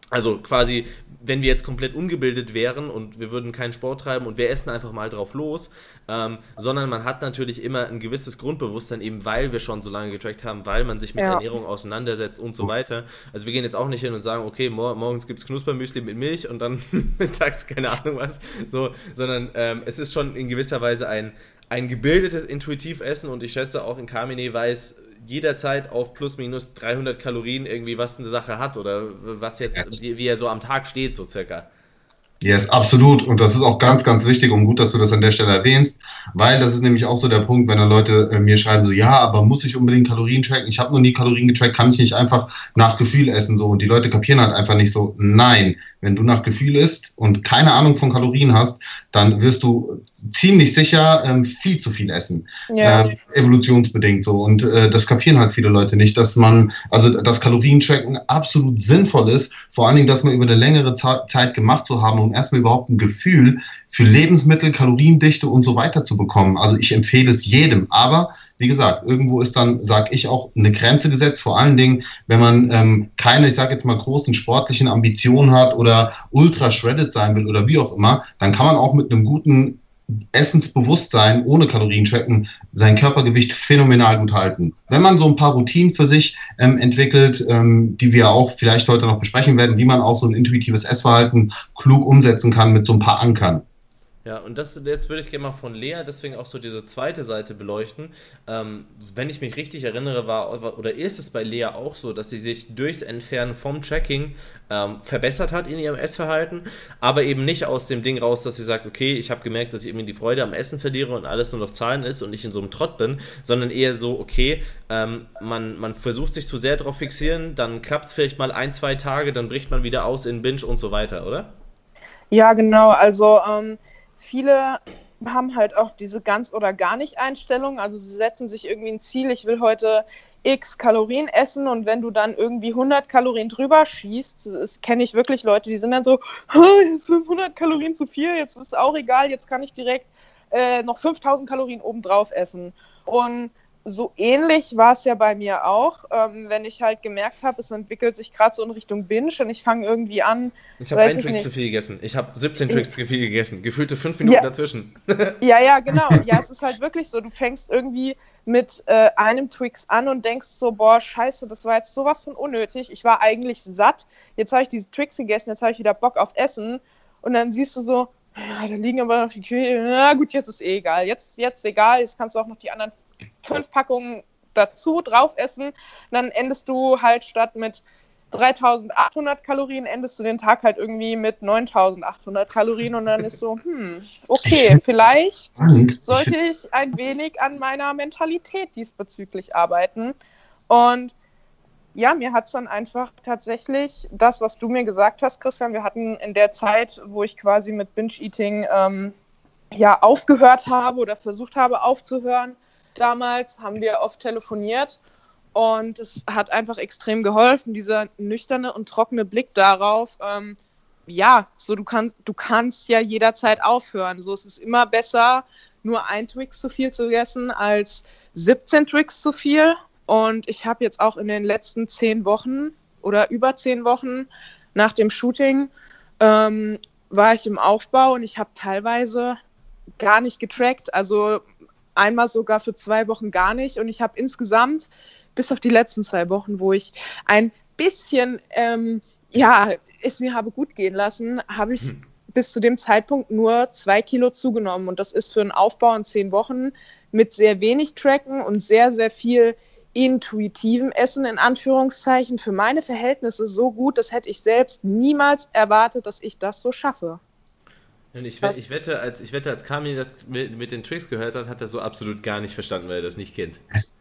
also quasi, wenn wir jetzt komplett ungebildet wären und wir würden keinen Sport treiben und wir essen einfach mal drauf los, ähm, sondern man hat natürlich immer ein gewisses Grundbewusstsein, eben weil wir schon so lange getrackt haben, weil man sich mit ja. Ernährung auseinandersetzt und so weiter. Also wir gehen jetzt auch nicht hin und sagen, okay, mor morgens gibt es Knuspermüsli mit Milch und dann mittags keine Ahnung was, so, sondern ähm, es ist schon in gewisser Weise ein, ein gebildetes Intuitivessen und ich schätze auch in Carmine weiß jederzeit auf plus minus 300 Kalorien irgendwie was eine Sache hat oder was jetzt, wie, wie er so am Tag steht, so circa. Yes, absolut. Und das ist auch ganz, ganz wichtig und gut, dass du das an der Stelle erwähnst, weil das ist nämlich auch so der Punkt, wenn da Leute äh, mir schreiben, so, ja, aber muss ich unbedingt Kalorien tracken? Ich habe noch nie Kalorien getrackt, kann ich nicht einfach nach Gefühl essen, so. Und die Leute kapieren halt einfach nicht so, nein, wenn du nach Gefühl isst und keine Ahnung von Kalorien hast, dann wirst du ziemlich sicher ähm, viel zu viel essen. Ja. Äh, evolutionsbedingt so. Und äh, das kapieren halt viele Leute nicht, dass man, also das Kalorientracken absolut sinnvoll ist, vor allen Dingen, dass man über eine längere Zeit gemacht zu haben, um erstmal überhaupt ein Gefühl für Lebensmittel, Kaloriendichte und so weiter zu bekommen. Also ich empfehle es jedem. Aber wie gesagt, irgendwo ist dann, sage ich auch, eine Grenze gesetzt. Vor allen Dingen, wenn man ähm, keine, ich sage jetzt mal, großen sportlichen Ambitionen hat oder ultra shredded sein will oder wie auch immer, dann kann man auch mit einem guten Essensbewusstsein ohne Kalorienchecken sein Körpergewicht phänomenal gut halten. Wenn man so ein paar Routinen für sich ähm, entwickelt, ähm, die wir auch vielleicht heute noch besprechen werden, wie man auch so ein intuitives Essverhalten klug umsetzen kann mit so ein paar Ankern. Ja, und das jetzt würde ich gerne mal von Lea deswegen auch so diese zweite Seite beleuchten. Ähm, wenn ich mich richtig erinnere, war oder ist es bei Lea auch so, dass sie sich durchs Entfernen vom Tracking ähm, verbessert hat in ihrem Essverhalten, aber eben nicht aus dem Ding raus, dass sie sagt, okay, ich habe gemerkt, dass ich irgendwie die Freude am Essen verliere und alles nur noch Zahlen ist und ich in so einem Trott bin, sondern eher so, okay, ähm, man, man versucht sich zu sehr darauf fixieren, dann klappt es vielleicht mal ein, zwei Tage, dann bricht man wieder aus in Binge und so weiter, oder? Ja, genau. Also ähm, viele haben halt auch diese ganz oder gar nicht Einstellung. Also sie setzen sich irgendwie ein Ziel, ich will heute x Kalorien essen und wenn du dann irgendwie 100 Kalorien drüber schießt, das kenne ich wirklich Leute, die sind dann so, jetzt sind 100 Kalorien zu viel, jetzt ist auch egal, jetzt kann ich direkt äh, noch 5000 Kalorien obendrauf essen. Und so ähnlich war es ja bei mir auch, ähm, wenn ich halt gemerkt habe, es entwickelt sich gerade so in Richtung Binge und ich fange irgendwie an. Ich habe einen Twix zu viel gegessen. Ich habe 17 Twix zu viel gegessen. Gefühlte fünf Minuten ja. dazwischen. ja, ja, genau. Ja, es ist halt wirklich so. Du fängst irgendwie mit äh, einem Twix an und denkst so, boah, scheiße, das war jetzt sowas von unnötig. Ich war eigentlich satt. Jetzt habe ich diese Twix gegessen, jetzt habe ich wieder Bock auf Essen. Und dann siehst du so, ja, da liegen aber noch die Kühe. Na gut, jetzt ist eh egal. Jetzt, jetzt egal. Jetzt kannst du auch noch die anderen fünf Packungen dazu drauf essen. Dann endest du halt statt mit 3800 Kalorien, endest du den Tag halt irgendwie mit 9800 Kalorien und dann ist so, hm, okay, vielleicht sollte ich ein wenig an meiner Mentalität diesbezüglich arbeiten. Und ja, mir hat es dann einfach tatsächlich das, was du mir gesagt hast, Christian, wir hatten in der Zeit, wo ich quasi mit Binge-Eating ähm, ja aufgehört habe oder versucht habe aufzuhören, damals haben wir oft telefoniert und es hat einfach extrem geholfen, dieser nüchterne und trockene Blick darauf. Ähm, ja, so du kannst, du kannst ja jederzeit aufhören. So es ist immer besser, nur ein Twix zu viel zu essen als 17 Twix zu viel. Und ich habe jetzt auch in den letzten zehn Wochen oder über zehn Wochen nach dem Shooting ähm, war ich im Aufbau und ich habe teilweise gar nicht getrackt. Also einmal sogar für zwei Wochen gar nicht. Und ich habe insgesamt, bis auf die letzten zwei Wochen, wo ich ein bisschen, ähm, ja, es mir habe gut gehen lassen, habe ich hm. bis zu dem Zeitpunkt nur zwei Kilo zugenommen. Und das ist für einen Aufbau in zehn Wochen mit sehr wenig Tracken und sehr, sehr viel intuitivem Essen in Anführungszeichen für meine Verhältnisse so gut, das hätte ich selbst niemals erwartet, dass ich das so schaffe. Und ich, ich, wette, als, ich wette, als Kami das mit, mit, den Tricks gehört hat, hat er so absolut gar nicht verstanden, weil er das nicht kennt.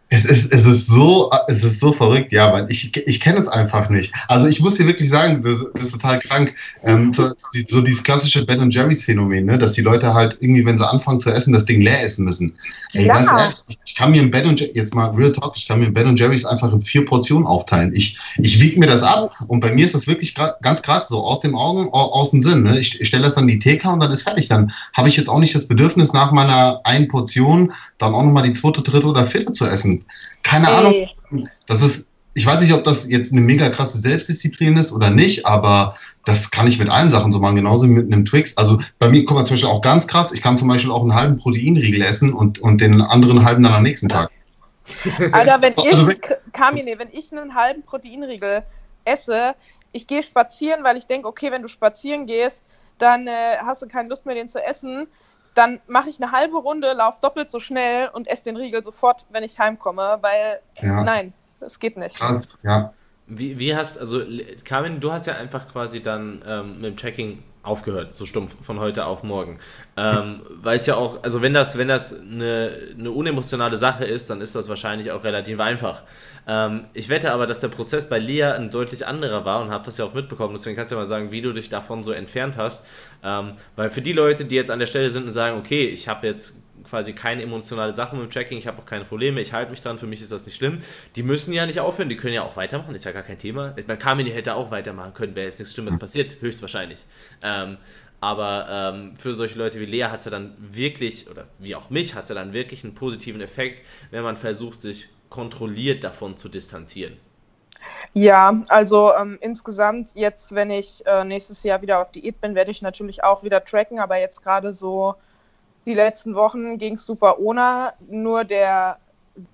Es, ist, es, ist, so, es ist so verrückt, ja, weil ich, ich kenne es einfach nicht. Also ich muss dir wirklich sagen, das, das ist total krank. Ähm, so, so, dieses klassische Ben Jerry's Phänomen, ne? dass die Leute halt irgendwie, wenn sie anfangen zu essen, das Ding leer essen müssen. Ey, ja. ganz ehrlich, ich kann mir ein Ben und jetzt mal Real Talk, ich kann mir Ben Jerry's einfach in vier Portionen aufteilen. Ich, ich wiege mir das ab und bei mir ist das wirklich ganz krass, so aus dem Augen, aus dem Sinn. Ne? Ich, ich stelle das dann in die Theke und dann ist fertig. Dann habe ich jetzt auch nicht das Bedürfnis, nach meiner einen Portion dann auch nochmal die zweite, dritte oder vierte zu essen. Keine Ey. Ahnung. Das ist, ich weiß nicht, ob das jetzt eine mega krasse Selbstdisziplin ist oder nicht, aber das kann ich mit allen Sachen so machen, genauso mit einem Twix. Also bei mir kommt man zum Beispiel auch ganz krass, ich kann zum Beispiel auch einen halben Proteinriegel essen und, und den anderen halben dann am nächsten Tag. Alter, wenn also ich, Kamine, wenn ich einen halben Proteinriegel esse, ich gehe spazieren, weil ich denke, okay, wenn du spazieren gehst, dann äh, hast du keine Lust mehr, den zu essen dann mache ich eine halbe Runde, laufe doppelt so schnell und esse den Riegel sofort, wenn ich heimkomme, weil ja. nein, das geht nicht. Krass, ja. Wie, wie hast, also Carmen, du hast ja einfach quasi dann ähm, mit dem Tracking aufgehört, so stumpf von heute auf morgen. Ähm, Weil es ja auch, also wenn das, wenn das eine, eine unemotionale Sache ist, dann ist das wahrscheinlich auch relativ einfach. Ähm, ich wette aber, dass der Prozess bei Lea ein deutlich anderer war und habe das ja auch mitbekommen. Deswegen kannst du ja mal sagen, wie du dich davon so entfernt hast. Ähm, weil für die Leute, die jetzt an der Stelle sind und sagen, okay, ich habe jetzt quasi keine emotionale Sache mit dem Tracking, ich habe auch keine Probleme, ich halte mich dran, für mich ist das nicht schlimm. Die müssen ja nicht aufhören, die können ja auch weitermachen, ist ja gar kein Thema. Man Carmini hätte auch weitermachen können, wäre jetzt nichts Schlimmes passiert, höchstwahrscheinlich. Ähm, aber ähm, für solche Leute wie Lea hat es ja dann wirklich, oder wie auch mich, hat es ja dann wirklich einen positiven Effekt, wenn man versucht, sich kontrolliert davon zu distanzieren. Ja, also ähm, insgesamt jetzt, wenn ich äh, nächstes Jahr wieder auf Diät bin, werde ich natürlich auch wieder tracken, aber jetzt gerade so die letzten Wochen ging es super ohne. Nur der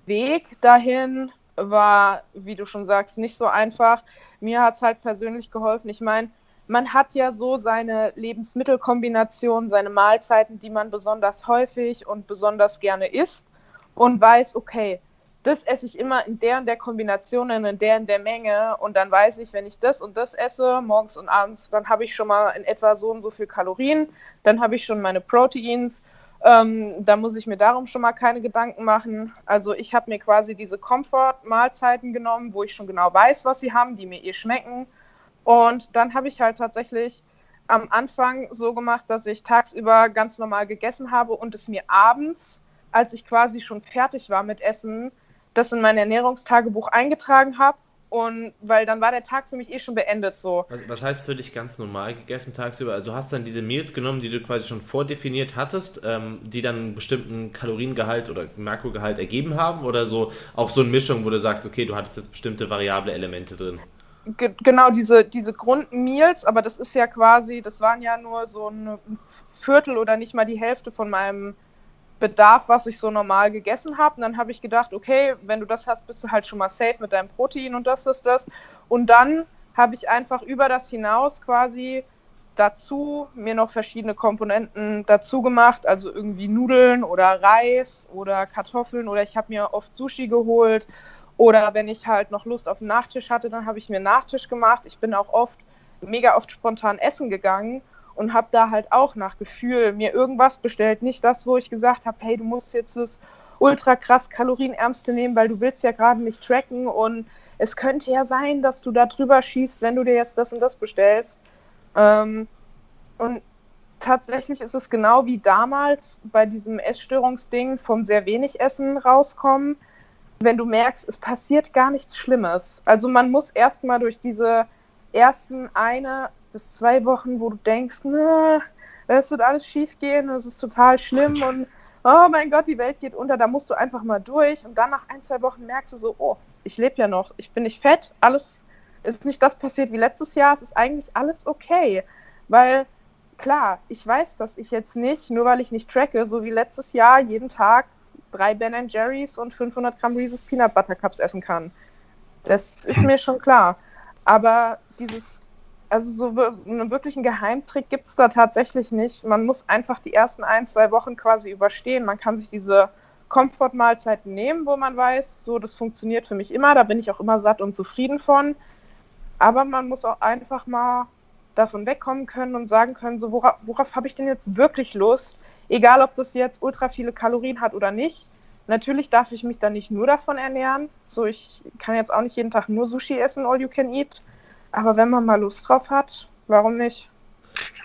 Weg dahin war, wie du schon sagst, nicht so einfach. Mir hat es halt persönlich geholfen. Ich meine, man hat ja so seine Lebensmittelkombination, seine Mahlzeiten, die man besonders häufig und besonders gerne isst und weiß, okay, das esse ich immer in der und der Kombination, in der und der Menge und dann weiß ich, wenn ich das und das esse, morgens und abends, dann habe ich schon mal in etwa so und so viel Kalorien, dann habe ich schon meine Proteins ähm, da muss ich mir darum schon mal keine Gedanken machen. Also ich habe mir quasi diese Komfort-Mahlzeiten genommen, wo ich schon genau weiß, was sie haben, die mir eh schmecken. Und dann habe ich halt tatsächlich am Anfang so gemacht, dass ich tagsüber ganz normal gegessen habe und es mir abends, als ich quasi schon fertig war mit Essen, das in mein Ernährungstagebuch eingetragen habe und weil dann war der Tag für mich eh schon beendet so. Was, was, heißt für dich ganz normal gegessen tagsüber? Also du hast dann diese Meals genommen, die du quasi schon vordefiniert hattest, ähm, die dann einen bestimmten Kaloriengehalt oder Makrogehalt ergeben haben oder so auch so eine Mischung, wo du sagst, okay, du hattest jetzt bestimmte variable Elemente drin? Ge genau, diese, diese Grundmeals, aber das ist ja quasi, das waren ja nur so ein Viertel oder nicht mal die Hälfte von meinem Bedarf, was ich so normal gegessen habe. Und dann habe ich gedacht, okay, wenn du das hast, bist du halt schon mal safe mit deinem Protein und das ist das. Und dann habe ich einfach über das hinaus quasi dazu mir noch verschiedene Komponenten dazu gemacht, also irgendwie Nudeln oder Reis oder Kartoffeln oder ich habe mir oft Sushi geholt oder wenn ich halt noch Lust auf einen Nachtisch hatte, dann habe ich mir einen Nachtisch gemacht. Ich bin auch oft mega oft spontan essen gegangen und habe da halt auch nach Gefühl mir irgendwas bestellt. Nicht das, wo ich gesagt habe, hey, du musst jetzt das ultra krass kalorienärmste nehmen, weil du willst ja gerade nicht tracken und es könnte ja sein, dass du da drüber schießt, wenn du dir jetzt das und das bestellst. Ähm, und tatsächlich ist es genau wie damals bei diesem Essstörungsding vom sehr wenig Essen rauskommen, wenn du merkst, es passiert gar nichts Schlimmes. Also man muss erstmal durch diese ersten eine bis zwei Wochen, wo du denkst, es wird alles schief gehen, es ist total schlimm und oh mein Gott, die Welt geht unter, da musst du einfach mal durch und dann nach ein, zwei Wochen merkst du so, oh, ich lebe ja noch, ich bin nicht fett, alles ist nicht das passiert wie letztes Jahr, es ist eigentlich alles okay, weil klar, ich weiß, dass ich jetzt nicht, nur weil ich nicht tracke, so wie letztes Jahr jeden Tag drei Ben Jerry's und 500 Gramm Reese's Peanut Butter Cups essen kann. Das ist mir schon klar. Aber dieses also so einen wirklichen Geheimtrick gibt es da tatsächlich nicht. Man muss einfach die ersten ein, zwei Wochen quasi überstehen. Man kann sich diese Komfortmahlzeiten nehmen, wo man weiß, so das funktioniert für mich immer, da bin ich auch immer satt und zufrieden von. Aber man muss auch einfach mal davon wegkommen können und sagen können, so worauf, worauf habe ich denn jetzt wirklich Lust? Egal, ob das jetzt ultra viele Kalorien hat oder nicht. Natürlich darf ich mich dann nicht nur davon ernähren. So, ich kann jetzt auch nicht jeden Tag nur Sushi essen, all you can eat. Aber wenn man mal Lust drauf hat, warum nicht?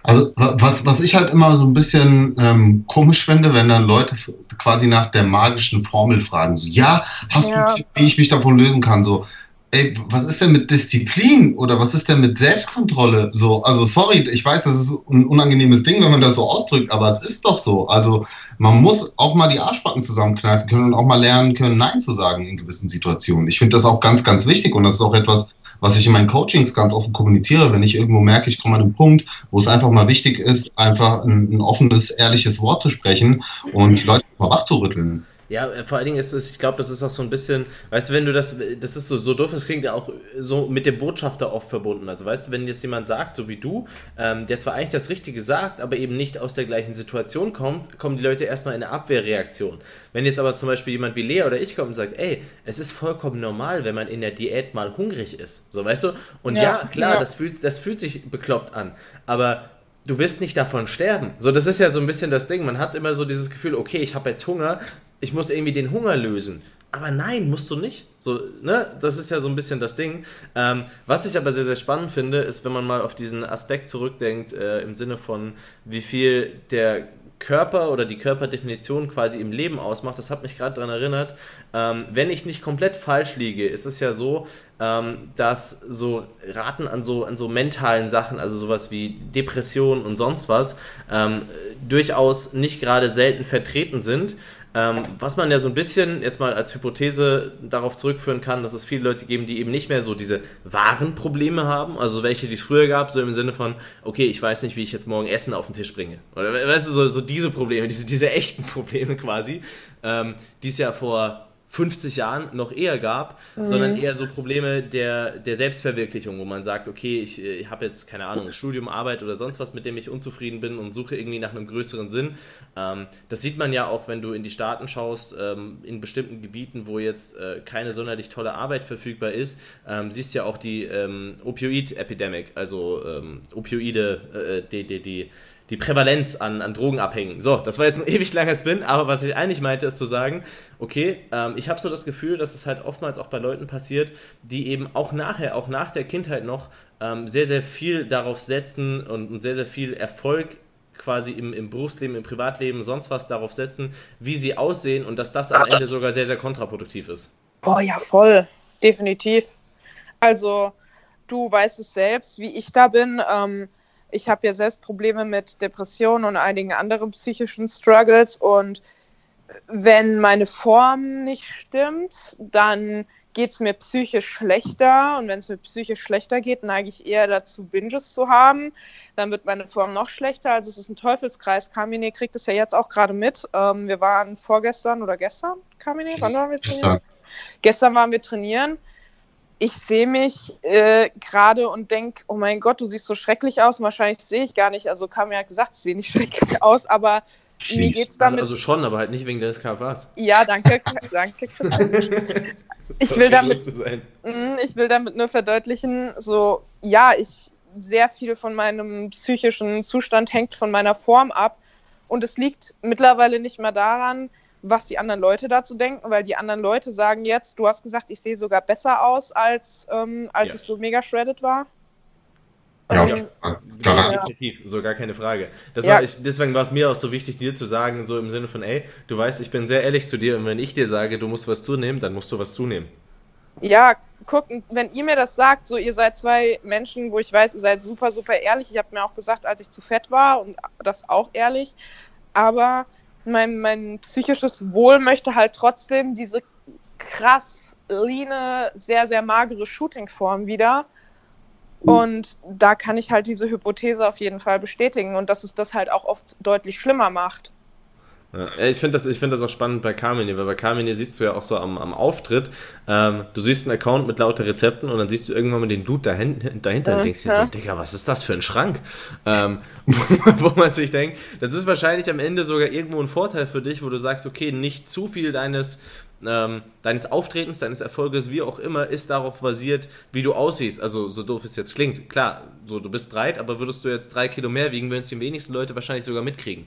Also was, was ich halt immer so ein bisschen ähm, komisch finde, wenn dann Leute quasi nach der magischen Formel fragen, so, ja, hast ja. du Tipp, wie ich mich davon lösen kann? So, ey, was ist denn mit Disziplin oder was ist denn mit Selbstkontrolle? So, also sorry, ich weiß, das ist ein unangenehmes Ding, wenn man das so ausdrückt, aber es ist doch so. Also man muss auch mal die Arschbacken zusammenkneifen können und auch mal lernen können, Nein zu sagen in gewissen Situationen. Ich finde das auch ganz, ganz wichtig und das ist auch etwas, was ich in meinen Coachings ganz offen kommuniziere, wenn ich irgendwo merke, ich komme an einen Punkt, wo es einfach mal wichtig ist, einfach ein, ein offenes, ehrliches Wort zu sprechen und die Leute mal wach zu rütteln. Ja, äh, vor allen Dingen ist es, ich glaube, das ist auch so ein bisschen, weißt du, wenn du das, das ist so, so doof, das klingt ja auch so mit dem Botschafter oft verbunden. Also weißt du, wenn jetzt jemand sagt, so wie du, ähm, der zwar eigentlich das Richtige sagt, aber eben nicht aus der gleichen Situation kommt, kommen die Leute erstmal in eine Abwehrreaktion. Wenn jetzt aber zum Beispiel jemand wie Lea oder ich kommt und sagt, ey, es ist vollkommen normal, wenn man in der Diät mal hungrig ist. So, weißt du? Und ja, ja klar, ja. Das, fühlt, das fühlt sich bekloppt an. Aber du wirst nicht davon sterben. So, das ist ja so ein bisschen das Ding. Man hat immer so dieses Gefühl, okay, ich habe jetzt Hunger, ich muss irgendwie den Hunger lösen. Aber nein, musst du nicht. So, ne? Das ist ja so ein bisschen das Ding. Ähm, was ich aber sehr, sehr spannend finde, ist, wenn man mal auf diesen Aspekt zurückdenkt, äh, im Sinne von, wie viel der Körper oder die Körperdefinition quasi im Leben ausmacht, das hat mich gerade daran erinnert. Ähm, wenn ich nicht komplett falsch liege, ist es ja so, ähm, dass so Raten an so, an so mentalen Sachen, also sowas wie Depressionen und sonst was, ähm, durchaus nicht gerade selten vertreten sind. Ähm, was man ja so ein bisschen jetzt mal als Hypothese darauf zurückführen kann, dass es viele Leute geben, die eben nicht mehr so diese wahren Probleme haben, also welche, die es früher gab, so im Sinne von, okay, ich weiß nicht, wie ich jetzt morgen Essen auf den Tisch bringe. Oder weißt du, so, so diese Probleme, diese, diese echten Probleme quasi, ähm, die es ja vor 50 Jahren noch eher gab, mhm. sondern eher so Probleme der, der Selbstverwirklichung, wo man sagt, okay, ich, ich habe jetzt keine Ahnung, Studium, Arbeit oder sonst was, mit dem ich unzufrieden bin und suche irgendwie nach einem größeren Sinn. Ähm, das sieht man ja auch, wenn du in die Staaten schaust, ähm, in bestimmten Gebieten, wo jetzt äh, keine sonderlich tolle Arbeit verfügbar ist, ähm, siehst ja auch die ähm, Opioid-Epidemic, also ähm, Opioide, äh, die, die, die die Prävalenz an, an Drogenabhängen. So, das war jetzt ein ewig langer Spin, aber was ich eigentlich meinte, ist zu sagen, okay, ähm, ich habe so das Gefühl, dass es halt oftmals auch bei Leuten passiert, die eben auch nachher, auch nach der Kindheit noch ähm, sehr, sehr viel darauf setzen und, und sehr, sehr viel Erfolg quasi im, im Berufsleben, im Privatleben, sonst was darauf setzen, wie sie aussehen und dass das am Ende sogar sehr, sehr kontraproduktiv ist. Boah, ja, voll. Definitiv. Also, du weißt es selbst, wie ich da bin. Ähm, ich habe ja selbst Probleme mit Depressionen und einigen anderen psychischen Struggles und wenn meine Form nicht stimmt, dann geht es mir psychisch schlechter und wenn es mir psychisch schlechter geht, neige ich eher dazu, Binges zu haben. Dann wird meine Form noch schlechter. Also es ist ein Teufelskreis. Kamine kriegt es ja jetzt auch gerade mit. Ähm, wir waren vorgestern oder gestern, Kamine, wann waren wir trainieren? Gestern. Gestern waren wir trainieren ich sehe mich äh, gerade und denke, oh mein Gott, du siehst so schrecklich aus. Und wahrscheinlich sehe ich gar nicht, also kam ja gesagt, ich sehe nicht schrecklich aus, aber Jeez. mir geht's damit. Also schon, aber halt nicht wegen deines KFAs. Ja, danke, danke. ich will damit, mhm, ich will damit nur verdeutlichen, so, ja, ich sehr viel von meinem psychischen Zustand hängt von meiner Form ab. Und es liegt mittlerweile nicht mehr daran, was die anderen Leute dazu denken, weil die anderen Leute sagen jetzt, du hast gesagt, ich sehe sogar besser aus, als, ähm, als ja. ich so mega shredded war. Ja, ähm, ja, definitiv, so gar keine Frage. Das ja. war ich, deswegen war es mir auch so wichtig, dir zu sagen, so im Sinne von, ey, du weißt, ich bin sehr ehrlich zu dir und wenn ich dir sage, du musst was zunehmen, dann musst du was zunehmen. Ja, gucken, wenn ihr mir das sagt, so ihr seid zwei Menschen, wo ich weiß, ihr seid super, super ehrlich. Ich habe mir auch gesagt, als ich zu fett war und das auch ehrlich, aber mein, mein psychisches Wohl möchte halt trotzdem diese krass leane, sehr, sehr magere Shooting-Form wieder. Und da kann ich halt diese Hypothese auf jeden Fall bestätigen und dass es das halt auch oft deutlich schlimmer macht. Ja, ich finde das, find das auch spannend bei Carmine, weil bei Carmine siehst du ja auch so am, am Auftritt, ähm, du siehst einen Account mit lauter Rezepten und dann siehst du irgendwann mal den Dude dahinter, dahinter und denkst dir so, Digga, was ist das für ein Schrank? Ähm, wo, man sich denkt, das ist wahrscheinlich am Ende sogar irgendwo ein Vorteil für dich, wo du sagst, okay, nicht zu viel deines, ähm, deines Auftretens, deines Erfolges, wie auch immer, ist darauf basiert, wie du aussiehst. Also, so doof es jetzt klingt. Klar, so du bist breit, aber würdest du jetzt drei Kilo mehr wiegen, würden es die wenigsten Leute wahrscheinlich sogar mitkriegen.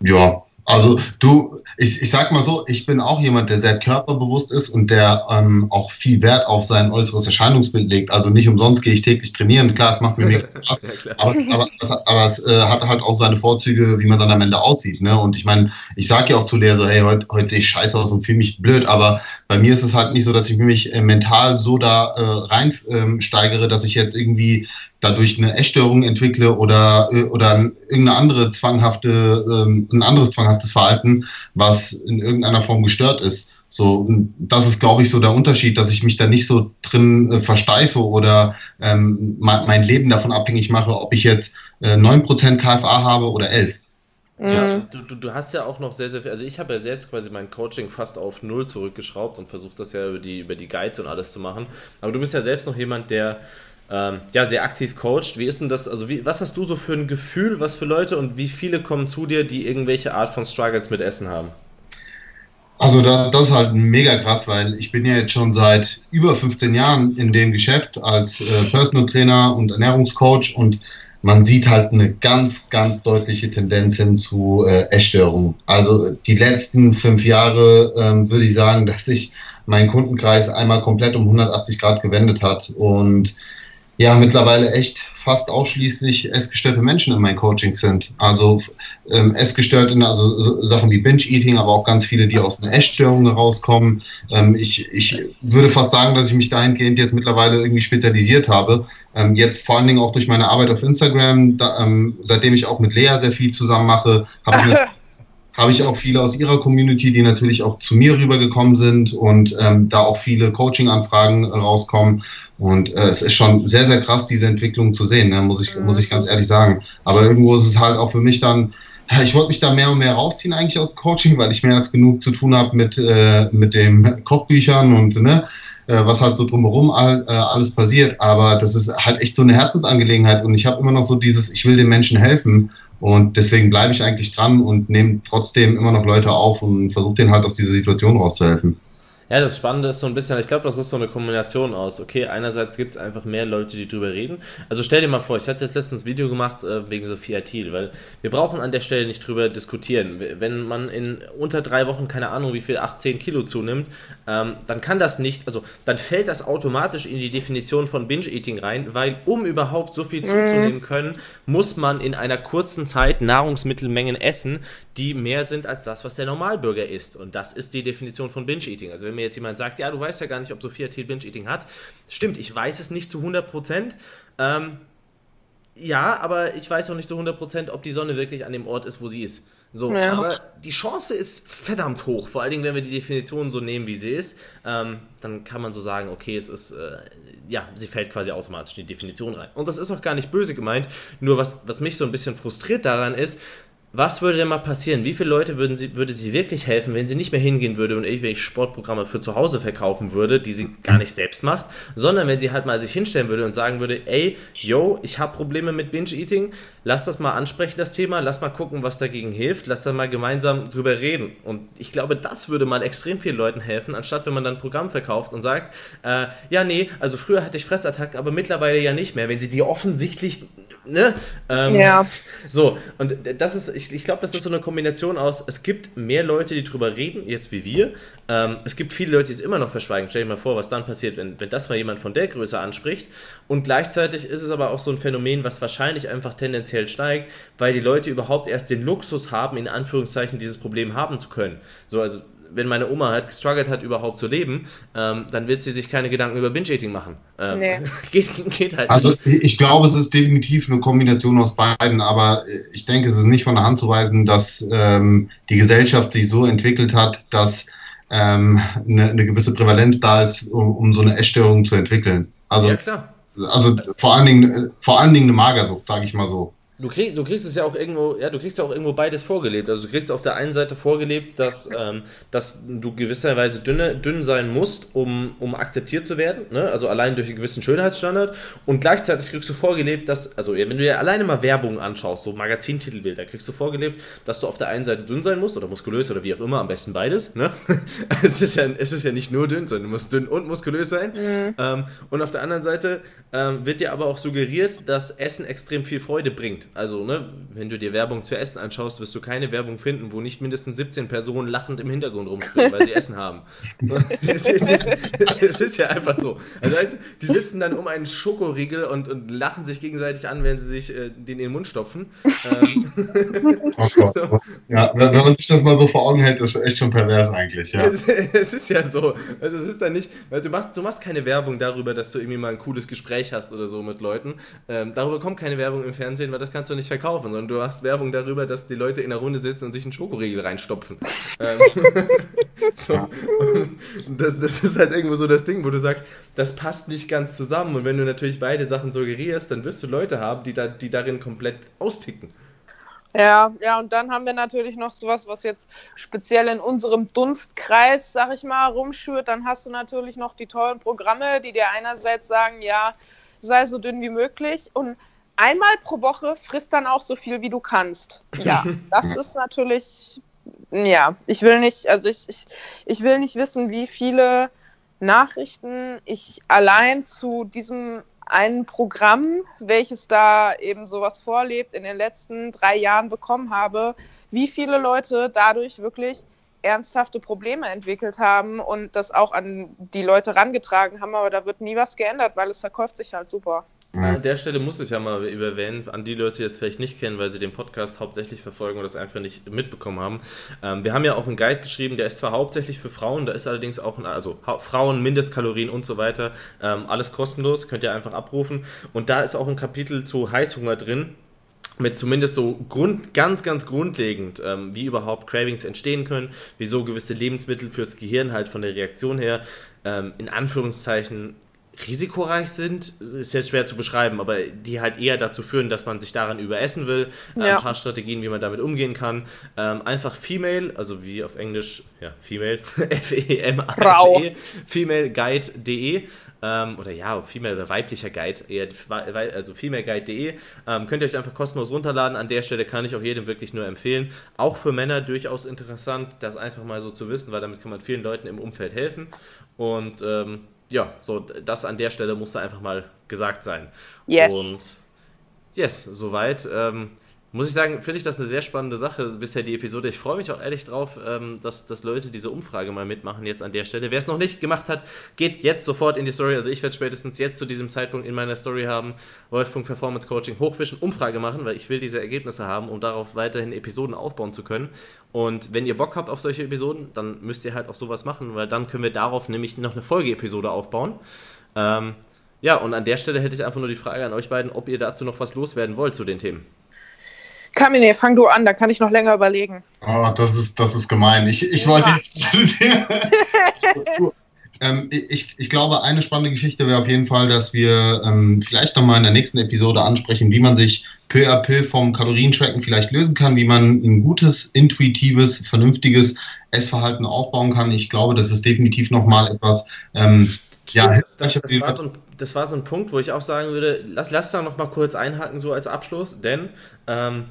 Ja, also du, ich, ich sag mal so, ich bin auch jemand, der sehr körperbewusst ist und der ähm, auch viel Wert auf sein äußeres Erscheinungsbild legt. Also nicht umsonst gehe ich täglich trainieren. Klar, es macht mir mega Spaß, ja, aber, aber, aber, aber, es äh, hat halt auch seine Vorzüge, wie man dann am Ende aussieht. Ne? Und ich meine, ich sage ja auch zu Lea so, hey, heute, heute sehe ich scheiße aus und fühle mich blöd, aber bei mir ist es halt nicht so, dass ich mich äh, mental so da äh, reinsteigere, ähm, dass ich jetzt irgendwie dadurch eine Essstörung entwickle oder, äh, oder irgendeine andere zwanghafte, ähm, ein anderes zwanghaftes Verhalten, was in irgendeiner Form gestört ist. So, das ist, glaube ich, so der Unterschied, dass ich mich da nicht so drin äh, versteife oder ähm, mein, mein Leben davon abhängig mache, ob ich jetzt äh, 9% KFA habe oder 11. Ja, mhm. du, du, du, hast ja auch noch sehr, sehr viel, also ich habe ja selbst quasi mein Coaching fast auf null zurückgeschraubt und versucht das ja über die, über die Guides und alles zu machen. Aber du bist ja selbst noch jemand, der ähm, ja sehr aktiv coacht. Wie ist denn das, also wie, was hast du so für ein Gefühl, was für Leute und wie viele kommen zu dir, die irgendwelche Art von Struggles mit Essen haben? Also da, das ist halt mega krass, weil ich bin ja jetzt schon seit über 15 Jahren in dem Geschäft als äh, Personal Trainer und Ernährungscoach und man sieht halt eine ganz, ganz deutliche Tendenz hin zu äh, Essstörungen. Also die letzten fünf Jahre ähm, würde ich sagen, dass sich mein Kundenkreis einmal komplett um 180 Grad gewendet hat und ja mittlerweile echt fast ausschließlich essgestörte Menschen in meinen Coachings sind. Also ähm, essgestört in also so Sachen wie Binge-Eating, aber auch ganz viele, die aus einer Essstörung herauskommen. Ähm, ich, ich würde fast sagen, dass ich mich dahingehend jetzt mittlerweile irgendwie spezialisiert habe. Ähm, jetzt vor allen Dingen auch durch meine Arbeit auf Instagram, da, ähm, seitdem ich auch mit Lea sehr viel zusammen mache, habe ich habe ich auch viele aus ihrer Community, die natürlich auch zu mir rübergekommen sind und ähm, da auch viele Coaching-Anfragen rauskommen. Und äh, es ist schon sehr, sehr krass, diese Entwicklung zu sehen, ne? muss, ich, muss ich ganz ehrlich sagen. Aber irgendwo ist es halt auch für mich dann, ich wollte mich da mehr und mehr rausziehen eigentlich aus Coaching, weil ich mehr als genug zu tun habe mit, äh, mit den Kochbüchern und ne, äh, was halt so drumherum all, äh, alles passiert. Aber das ist halt echt so eine Herzensangelegenheit und ich habe immer noch so dieses, ich will den Menschen helfen und deswegen bleibe ich eigentlich dran und nehme trotzdem immer noch Leute auf und versuche denen halt aus dieser Situation rauszuhelfen. Ja, das Spannende ist so ein bisschen, ich glaube, das ist so eine Kombination aus. Okay, einerseits gibt es einfach mehr Leute, die drüber reden. Also stell dir mal vor, ich hatte jetzt letztens ein Video gemacht äh, wegen Sophia Thiel, weil wir brauchen an der Stelle nicht drüber diskutieren. Wenn man in unter drei Wochen, keine Ahnung, wie viel, 8, 10 Kilo zunimmt, ähm, dann kann das nicht, also dann fällt das automatisch in die Definition von Binge-Eating rein, weil um überhaupt so viel mhm. zuzunehmen können, muss man in einer kurzen Zeit Nahrungsmittelmengen essen, die mehr sind als das, was der Normalbürger isst. Und das ist die Definition von Binge-Eating. Also wenn mir jetzt jemand sagt, ja, du weißt ja gar nicht, ob Sophia Thiel Binge-Eating hat. Stimmt, ich weiß es nicht zu 100 Prozent. Ähm, ja, aber ich weiß auch nicht zu 100 Prozent, ob die Sonne wirklich an dem Ort ist, wo sie ist. So, ja. aber die Chance ist verdammt hoch. Vor allen Dingen, wenn wir die Definition so nehmen, wie sie ist, ähm, dann kann man so sagen, okay, es ist, äh, ja, sie fällt quasi automatisch in die Definition rein. Und das ist auch gar nicht böse gemeint. Nur was, was mich so ein bisschen frustriert daran ist, was würde denn mal passieren? Wie viele Leute würden sie, würde sie wirklich helfen, wenn sie nicht mehr hingehen würde und irgendwelche Sportprogramme für zu Hause verkaufen würde, die sie gar nicht selbst macht, sondern wenn sie halt mal sich hinstellen würde und sagen würde, ey, yo, ich habe Probleme mit Binge-Eating, lass das mal ansprechen, das Thema, lass mal gucken, was dagegen hilft, lass da mal gemeinsam drüber reden. Und ich glaube, das würde mal extrem vielen Leuten helfen, anstatt wenn man dann ein Programm verkauft und sagt, äh, ja, nee, also früher hatte ich Fressattacken, aber mittlerweile ja nicht mehr, wenn sie die offensichtlich ne? Ähm, ja. So, und das ist, ich, ich glaube, das ist so eine Kombination aus, es gibt mehr Leute, die drüber reden, jetzt wie wir. Ähm, es gibt viele Leute, die es immer noch verschweigen. Stell dir mal vor, was dann passiert, wenn, wenn das mal jemand von der Größe anspricht. Und gleichzeitig ist es aber auch so ein Phänomen, was wahrscheinlich einfach tendenziell steigt, weil die Leute überhaupt erst den Luxus haben, in Anführungszeichen dieses Problem haben zu können. So, also wenn meine Oma halt gestruggelt hat, überhaupt zu leben, ähm, dann wird sie sich keine Gedanken über Binge-Eating machen. Ähm, nee. geht, geht, halt also nicht. ich glaube, es ist definitiv eine Kombination aus beiden, aber ich denke, es ist nicht von der Hand zu weisen, dass ähm, die Gesellschaft sich so entwickelt hat, dass ähm, eine, eine, gewisse Prävalenz da ist, um, um, so eine Essstörung zu entwickeln. Also, ja, klar. Also vor allen Dingen, vor allen Dingen eine Magersucht, sage ich mal so. Du, krieg, du kriegst es ja auch irgendwo, ja, du kriegst ja auch irgendwo beides vorgelebt. Also du kriegst auf der einen Seite vorgelebt, dass, ähm, dass du gewisserweise dünne, dünn sein musst, um, um akzeptiert zu werden, ne? also allein durch einen gewissen Schönheitsstandard. Und gleichzeitig kriegst du vorgelebt, dass, also wenn du dir alleine mal Werbung anschaust, so Magazintitelbilder, kriegst du vorgelebt, dass du auf der einen Seite dünn sein musst oder muskulös oder wie auch immer, am besten beides. Ne? es, ist ja, es ist ja nicht nur dünn, sondern du musst dünn und muskulös sein. Mhm. Ähm, und auf der anderen Seite ähm, wird dir aber auch suggeriert, dass Essen extrem viel Freude bringt. Also, ne, wenn du dir Werbung zu essen anschaust, wirst du keine Werbung finden, wo nicht mindestens 17 Personen lachend im Hintergrund rumspringen, weil sie Essen haben. es, ist, es, ist, ja einfach so. Also, heißt, die sitzen dann um einen Schokoriegel und, und lachen sich gegenseitig an, wenn sie sich äh, den in den Mund stopfen. Ähm. Oh Gott. Ja, wenn man sich das mal so vor Augen hält, ist echt schon pervers eigentlich. Ja. Es, es ist ja so. Also, es ist dann nicht, weil du machst, du machst keine Werbung darüber, dass du irgendwie mal ein cooles Gespräch hast oder so mit Leuten. Ähm, darüber kommt keine Werbung im Fernsehen, weil das kannst du nicht verkaufen, sondern du hast Werbung darüber, dass die Leute in der Runde sitzen und sich einen Schokoriegel reinstopfen. Ähm, so. das, das ist halt irgendwo so das Ding, wo du sagst, das passt nicht ganz zusammen. Und wenn du natürlich beide Sachen suggerierst, dann wirst du Leute haben, die, da, die darin komplett austicken. Ja, ja, und dann haben wir natürlich noch sowas, was jetzt speziell in unserem Dunstkreis, sag ich mal, rumschürt. Dann hast du natürlich noch die tollen Programme, die dir einerseits sagen, ja, sei so dünn wie möglich und einmal pro Woche frisst dann auch so viel, wie du kannst. Ja, das ist natürlich, ja, ich will nicht, also ich, ich, ich will nicht wissen, wie viele Nachrichten ich allein zu diesem ein Programm, welches da eben sowas vorlebt, in den letzten drei Jahren bekommen habe, wie viele Leute dadurch wirklich ernsthafte Probleme entwickelt haben und das auch an die Leute rangetragen haben, aber da wird nie was geändert, weil es verkauft sich halt super. An der Stelle muss ich ja mal erwähnen, an die Leute, die das vielleicht nicht kennen, weil sie den Podcast hauptsächlich verfolgen oder das einfach nicht mitbekommen haben. Ähm, wir haben ja auch einen Guide geschrieben, der ist zwar hauptsächlich für Frauen, da ist allerdings auch, ein, also Frauen, Mindestkalorien und so weiter, ähm, alles kostenlos, könnt ihr einfach abrufen. Und da ist auch ein Kapitel zu Heißhunger drin, mit zumindest so Grund, ganz, ganz grundlegend, ähm, wie überhaupt Cravings entstehen können, wieso gewisse Lebensmittel fürs Gehirn halt von der Reaktion her ähm, in Anführungszeichen risikoreich sind, ist jetzt schwer zu beschreiben, aber die halt eher dazu führen, dass man sich daran überessen will. Ja. Ein paar Strategien, wie man damit umgehen kann. Ähm, einfach Female, also wie auf Englisch, ja, Female, F-E-M-A-L-E, femaleguide.de ähm, oder ja, Female oder weiblicher Guide, eher, also femaleguide.de, ähm, könnt ihr euch einfach kostenlos runterladen. An der Stelle kann ich auch jedem wirklich nur empfehlen. Auch für Männer durchaus interessant, das einfach mal so zu wissen, weil damit kann man vielen Leuten im Umfeld helfen. Und ähm, ja, so das an der Stelle musste einfach mal gesagt sein. Yes. Und yes, soweit. Ähm, muss ich sagen, finde ich das eine sehr spannende Sache bisher die Episode. Ich freue mich auch ehrlich drauf, ähm, dass, dass Leute diese Umfrage mal mitmachen jetzt an der Stelle. Wer es noch nicht gemacht hat, geht jetzt sofort in die Story. Also ich werde spätestens jetzt zu diesem Zeitpunkt in meiner Story haben, Wolf.performance Coaching hochwischen, Umfrage machen, weil ich will diese Ergebnisse haben, um darauf weiterhin Episoden aufbauen zu können. Und wenn ihr Bock habt auf solche Episoden, dann müsst ihr halt auch sowas machen, weil dann können wir darauf nämlich noch eine Folgeepisode aufbauen. Ähm, ja, und an der Stelle hätte ich einfach nur die Frage an euch beiden, ob ihr dazu noch was loswerden wollt zu den Themen. Kamine, fang du an, da kann ich noch länger überlegen. Oh, das ist, das ist gemein. Ich, ich ja. wollte jetzt. ähm, ich, ich glaube, eine spannende Geschichte wäre auf jeden Fall, dass wir ähm, vielleicht nochmal in der nächsten Episode ansprechen, wie man sich peu à peu vom Kalorientracken vielleicht lösen kann, wie man ein gutes, intuitives, vernünftiges Essverhalten aufbauen kann. Ich glaube, das ist definitiv nochmal etwas. Ähm, ja, das, das, war so ein, das war so ein Punkt, wo ich auch sagen würde, lass, lass da noch mal kurz einhaken, so als Abschluss, denn ähm,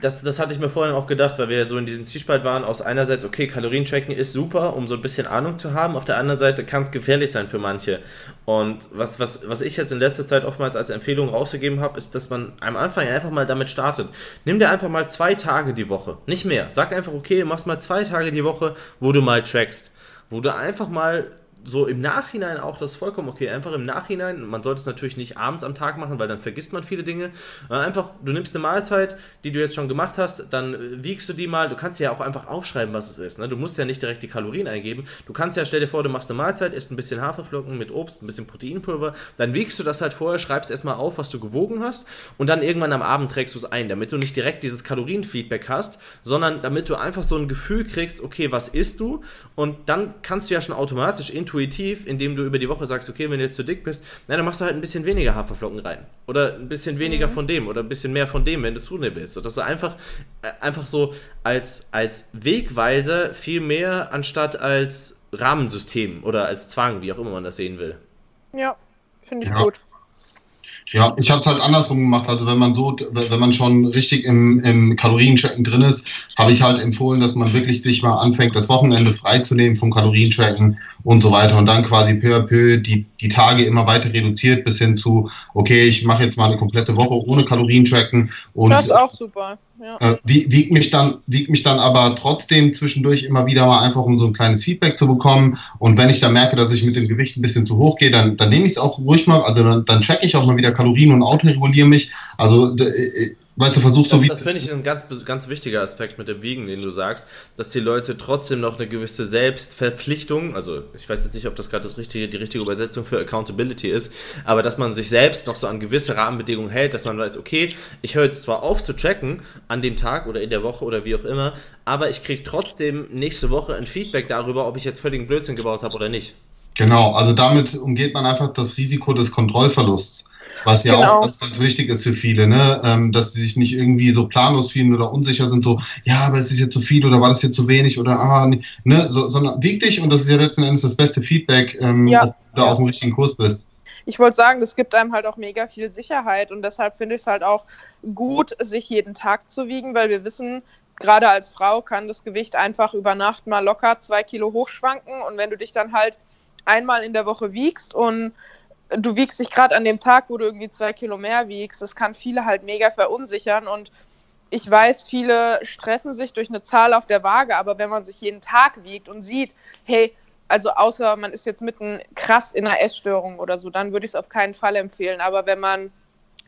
das, das hatte ich mir vorhin auch gedacht, weil wir so in diesem Zielspalt waren, aus einerseits, okay, Kalorientracken ist super, um so ein bisschen Ahnung zu haben, auf der anderen Seite kann es gefährlich sein für manche. Und was, was, was ich jetzt in letzter Zeit oftmals als Empfehlung rausgegeben habe, ist, dass man am Anfang einfach mal damit startet. Nimm dir einfach mal zwei Tage die Woche, nicht mehr. Sag einfach, okay, machst mal zwei Tage die Woche, wo du mal trackst. Wo du einfach mal so im Nachhinein auch, das ist vollkommen okay. Einfach im Nachhinein, man sollte es natürlich nicht abends am Tag machen, weil dann vergisst man viele Dinge. Einfach, du nimmst eine Mahlzeit, die du jetzt schon gemacht hast, dann äh, wiegst du die mal. Du kannst ja auch einfach aufschreiben, was es ist. Ne? Du musst ja nicht direkt die Kalorien eingeben. Du kannst ja, stell dir vor, du machst eine Mahlzeit, isst ein bisschen Haferflocken mit Obst, ein bisschen Proteinpulver. Dann wiegst du das halt vorher, schreibst erstmal auf, was du gewogen hast und dann irgendwann am Abend trägst du es ein, damit du nicht direkt dieses Kalorienfeedback hast, sondern damit du einfach so ein Gefühl kriegst, okay, was isst du? Und dann kannst du ja schon automatisch intuitiv intuitiv, indem du über die Woche sagst, okay, wenn du jetzt zu dick bist, na, dann machst du halt ein bisschen weniger Haferflocken rein. Oder ein bisschen weniger mhm. von dem oder ein bisschen mehr von dem, wenn du zunehmen willst. Und das ist einfach, äh, einfach so als, als Wegweiser viel mehr anstatt als Rahmensystem oder als Zwang, wie auch immer man das sehen will. Ja, finde ich ja. gut. Ja, ich habe es halt andersrum gemacht. Also wenn man so, wenn man schon richtig im, im Kalorientracken drin ist, habe ich halt empfohlen, dass man wirklich sich mal anfängt, das Wochenende freizunehmen vom Kalorientracken und so weiter und dann quasi peu à peu die, die Tage immer weiter reduziert bis hin zu, okay, ich mache jetzt mal eine komplette Woche ohne Kalorientracken und das ist auch super. Ja. Äh, wiegt mich dann, wiegt mich dann aber trotzdem zwischendurch immer wieder mal einfach, um so ein kleines Feedback zu bekommen. Und wenn ich dann merke, dass ich mit dem Gewicht ein bisschen zu hoch gehe, dann, dann nehme ich es auch ruhig mal, also dann, dann checke ich auch mal wieder Kalorien und autoreguliere mich. Also äh, weißt du, versuchst so wie. Das finde ich ein ganz, ganz wichtiger Aspekt mit dem Wiegen, den du sagst, dass die Leute trotzdem noch eine gewisse Selbstverpflichtung, also ich weiß jetzt nicht, ob das gerade das richtige, die richtige Übersetzung für Accountability ist, aber dass man sich selbst noch so an gewisse Rahmenbedingungen hält, dass man weiß, okay, ich höre jetzt zwar auf zu tracken an dem Tag oder in der Woche oder wie auch immer, aber ich kriege trotzdem nächste Woche ein Feedback darüber, ob ich jetzt völligen Blödsinn gebaut habe oder nicht. Genau, also damit umgeht man einfach das Risiko des Kontrollverlusts. Was ja genau. auch ganz, ganz wichtig ist für viele, ne? Ähm, dass sie sich nicht irgendwie so planlos fühlen oder unsicher sind, so, ja, aber ist es jetzt zu viel oder war das jetzt zu wenig oder ah, ne, so, sondern wieg dich und das ist ja letzten Endes das beste Feedback, ähm, ja. ob du da auf dem richtigen Kurs bist ich wollte sagen, das gibt einem halt auch mega viel Sicherheit und deshalb finde ich es halt auch gut, sich jeden Tag zu wiegen, weil wir wissen, gerade als Frau kann das Gewicht einfach über Nacht mal locker zwei Kilo hochschwanken und wenn du dich dann halt einmal in der Woche wiegst und du wiegst dich gerade an dem Tag, wo du irgendwie zwei Kilo mehr wiegst, das kann viele halt mega verunsichern und ich weiß, viele stressen sich durch eine Zahl auf der Waage, aber wenn man sich jeden Tag wiegt und sieht, hey, also außer man ist jetzt mitten krass in einer Essstörung oder so, dann würde ich es auf keinen Fall empfehlen. Aber wenn man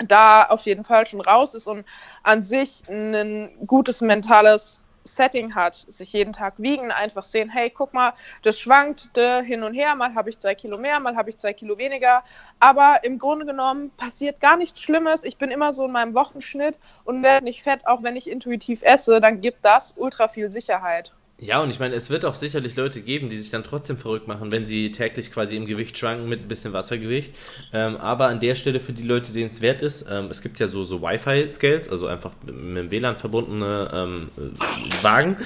da auf jeden Fall schon raus ist und an sich ein gutes mentales Setting hat, sich jeden Tag wiegen, einfach sehen, hey, guck mal, das schwankt äh, hin und her, mal habe ich zwei Kilo mehr, mal habe ich zwei Kilo weniger, aber im Grunde genommen passiert gar nichts Schlimmes. Ich bin immer so in meinem Wochenschnitt und werde nicht fett, auch wenn ich intuitiv esse, dann gibt das ultra viel Sicherheit. Ja, und ich meine, es wird auch sicherlich Leute geben, die sich dann trotzdem verrückt machen, wenn sie täglich quasi im Gewicht schwanken mit ein bisschen Wassergewicht. Ähm, aber an der Stelle für die Leute, denen es wert ist, ähm, es gibt ja so, so Wi-Fi-Scales, also einfach mit dem WLAN verbundene ähm, Wagen.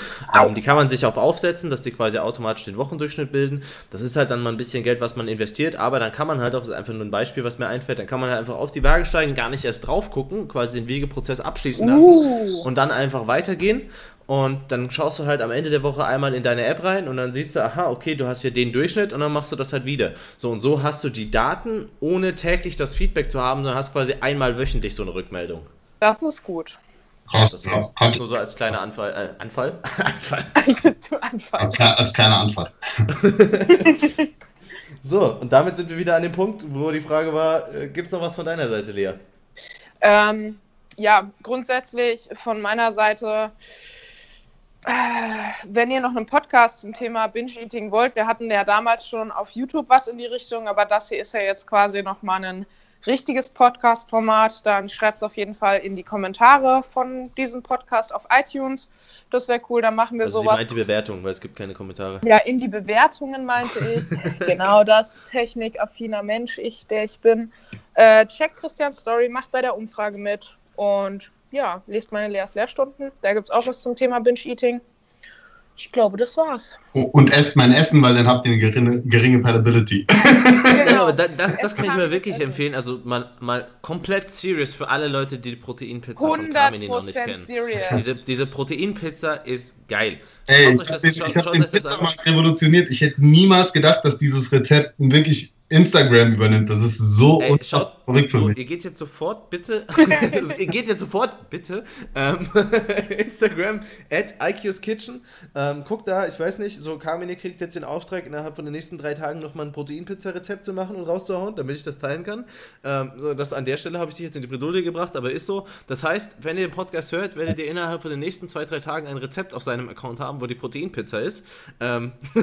Ähm, die kann man sich auf aufsetzen, dass die quasi automatisch den Wochendurchschnitt bilden. Das ist halt dann mal ein bisschen Geld, was man investiert, aber dann kann man halt auch, das ist einfach nur ein Beispiel, was mir einfällt, dann kann man halt einfach auf die Waage steigen, gar nicht erst drauf gucken, quasi den Wiegeprozess abschließen lassen uh. und dann einfach weitergehen. Und dann schaust du halt am Ende der Woche einmal in deine App rein und dann siehst du, aha, okay, du hast hier den Durchschnitt und dann machst du das halt wieder. So und so hast du die Daten, ohne täglich das Feedback zu haben, sondern hast quasi einmal wöchentlich so eine Rückmeldung. Das ist gut. Krass, das, ja, das nur so als kleiner Anfall. Äh, Anfall? Anfall. Also, Anfall. Als, als kleiner Anfall. so, und damit sind wir wieder an dem Punkt, wo die Frage war: äh, gibt es noch was von deiner Seite, Lea? Ähm, ja, grundsätzlich von meiner Seite wenn ihr noch einen Podcast zum Thema Binge-Eating wollt, wir hatten ja damals schon auf YouTube was in die Richtung, aber das hier ist ja jetzt quasi nochmal ein richtiges Podcast-Format, dann schreibt es auf jeden Fall in die Kommentare von diesem Podcast auf iTunes. Das wäre cool, dann machen wir also sowas. Sie meint die Bewertung, weil es gibt keine Kommentare. Ja, in die Bewertungen meinte ich. genau das, technikaffiner Mensch, ich, der ich bin. Äh, check Christian Story, macht bei der Umfrage mit und ja, lest meine Leas Lehrstunden. Da gibt es auch was zum Thema Binge-Eating. Ich glaube, das war's. Und esst mein Essen, weil dann habt ihr eine geringe, geringe Palatability. Genau. Das, das, das kann ich mir wirklich essen. empfehlen. Also mal, mal komplett serious für alle Leute, die die Proteinpizza von Carmini noch nicht kennen. Diese, diese Proteinpizza ist geil. Ey, ich habe den, hab den Pizzamarkt revolutioniert. Ich hätte niemals gedacht, dass dieses Rezept wirklich Instagram übernimmt. Das ist so Ey, schaut, verrückt für so, mich. Ihr geht jetzt sofort, bitte, ihr geht jetzt sofort, bitte, ähm, Instagram at IQ's Kitchen. Ähm, guckt da, ich weiß nicht, so Carmine kriegt jetzt den Auftrag, innerhalb von den nächsten drei Tagen nochmal ein Proteinpizza-Rezept zu machen und rauszuhauen, damit ich das teilen kann. Ähm, so, das an der Stelle habe ich dich jetzt in die Bredouille gebracht, aber ist so. Das heißt, wenn ihr den Podcast hört, werdet ihr innerhalb von den nächsten zwei, drei Tagen ein Rezept auf seinem Account haben, wo die Proteinpizza ist. Ähm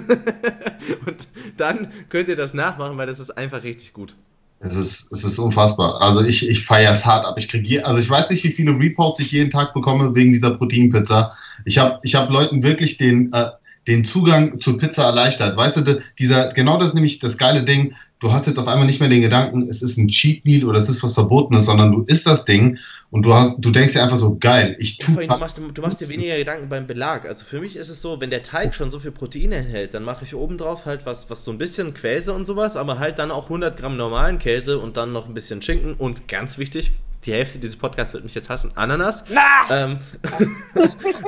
und dann könnt ihr das nachmachen, weil das ist einfach richtig gut. Es ist, es ist unfassbar. Also ich, ich feiere es hart ab. Ich kriege, also ich weiß nicht, wie viele Reposts ich jeden Tag bekomme wegen dieser Proteinpizza. Ich habe ich hab Leuten wirklich den, äh, den Zugang zur Pizza erleichtert. Weißt du, dieser, genau das ist nämlich das geile Ding du hast jetzt auf einmal nicht mehr den Gedanken, es ist ein Cheat Meal oder es ist was Verbotenes, sondern du isst das Ding und du, hast, du denkst dir einfach so, geil, ich tue ja, du, machst, du machst dir weniger Gedanken beim Belag. Also für mich ist es so, wenn der Teig schon so viel Protein enthält, dann mache ich obendrauf halt was, was so ein bisschen Käse und sowas, aber halt dann auch 100 Gramm normalen Käse und dann noch ein bisschen Schinken und ganz wichtig, die Hälfte dieses Podcasts wird mich jetzt hassen, Ananas. Ähm,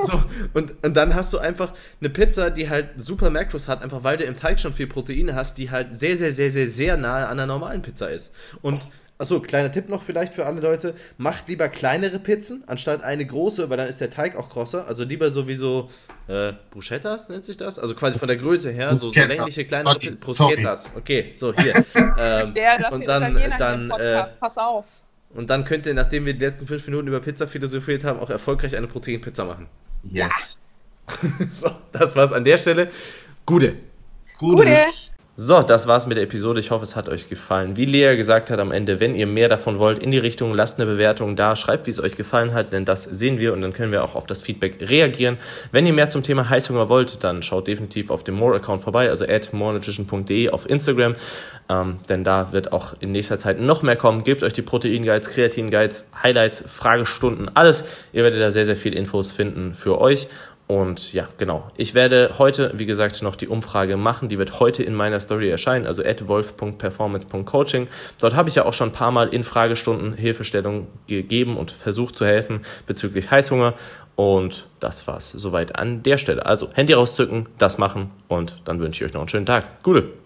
so, und, und dann hast du einfach eine Pizza, die halt super Macros hat, einfach weil du im Teig schon viel Proteine hast, die halt sehr, sehr, sehr, sehr, sehr nahe an einer normalen Pizza ist. Und Achso, kleiner Tipp noch vielleicht für alle Leute. Macht lieber kleinere Pizzen anstatt eine große, weil dann ist der Teig auch krosser. Also lieber sowieso äh, Bruschettas nennt sich das. Also quasi von der Größe her, so, so längliche kleinere Pizzen. Bruschettas. Okay, so hier. ähm, der, und dann, dann äh, Pass auf. Und dann könnt ihr, nachdem wir die letzten fünf Minuten über Pizza philosophiert haben, auch erfolgreich eine Proteinpizza machen. Yes. so, das war's an der Stelle. Gute. Gute. So, das war's mit der Episode. Ich hoffe, es hat euch gefallen. Wie Lea gesagt hat am Ende, wenn ihr mehr davon wollt, in die Richtung, lasst eine Bewertung da, schreibt, wie es euch gefallen hat, denn das sehen wir und dann können wir auch auf das Feedback reagieren. Wenn ihr mehr zum Thema Heißhunger wollt, dann schaut definitiv auf dem More-Account vorbei, also at morenutrition.de auf Instagram, ähm, denn da wird auch in nächster Zeit noch mehr kommen. Gebt euch die Protein-Guides, Kreatin-Guides, Highlights, Fragestunden, alles. Ihr werdet da sehr, sehr viel Infos finden für euch. Und ja, genau. Ich werde heute, wie gesagt, noch die Umfrage machen. Die wird heute in meiner Story erscheinen, also at wolf.performance.coaching. Dort habe ich ja auch schon ein paar Mal in Fragestunden Hilfestellung gegeben und versucht zu helfen bezüglich Heißhunger. Und das war's soweit an der Stelle. Also Handy rauszücken, das machen und dann wünsche ich euch noch einen schönen Tag. Gute!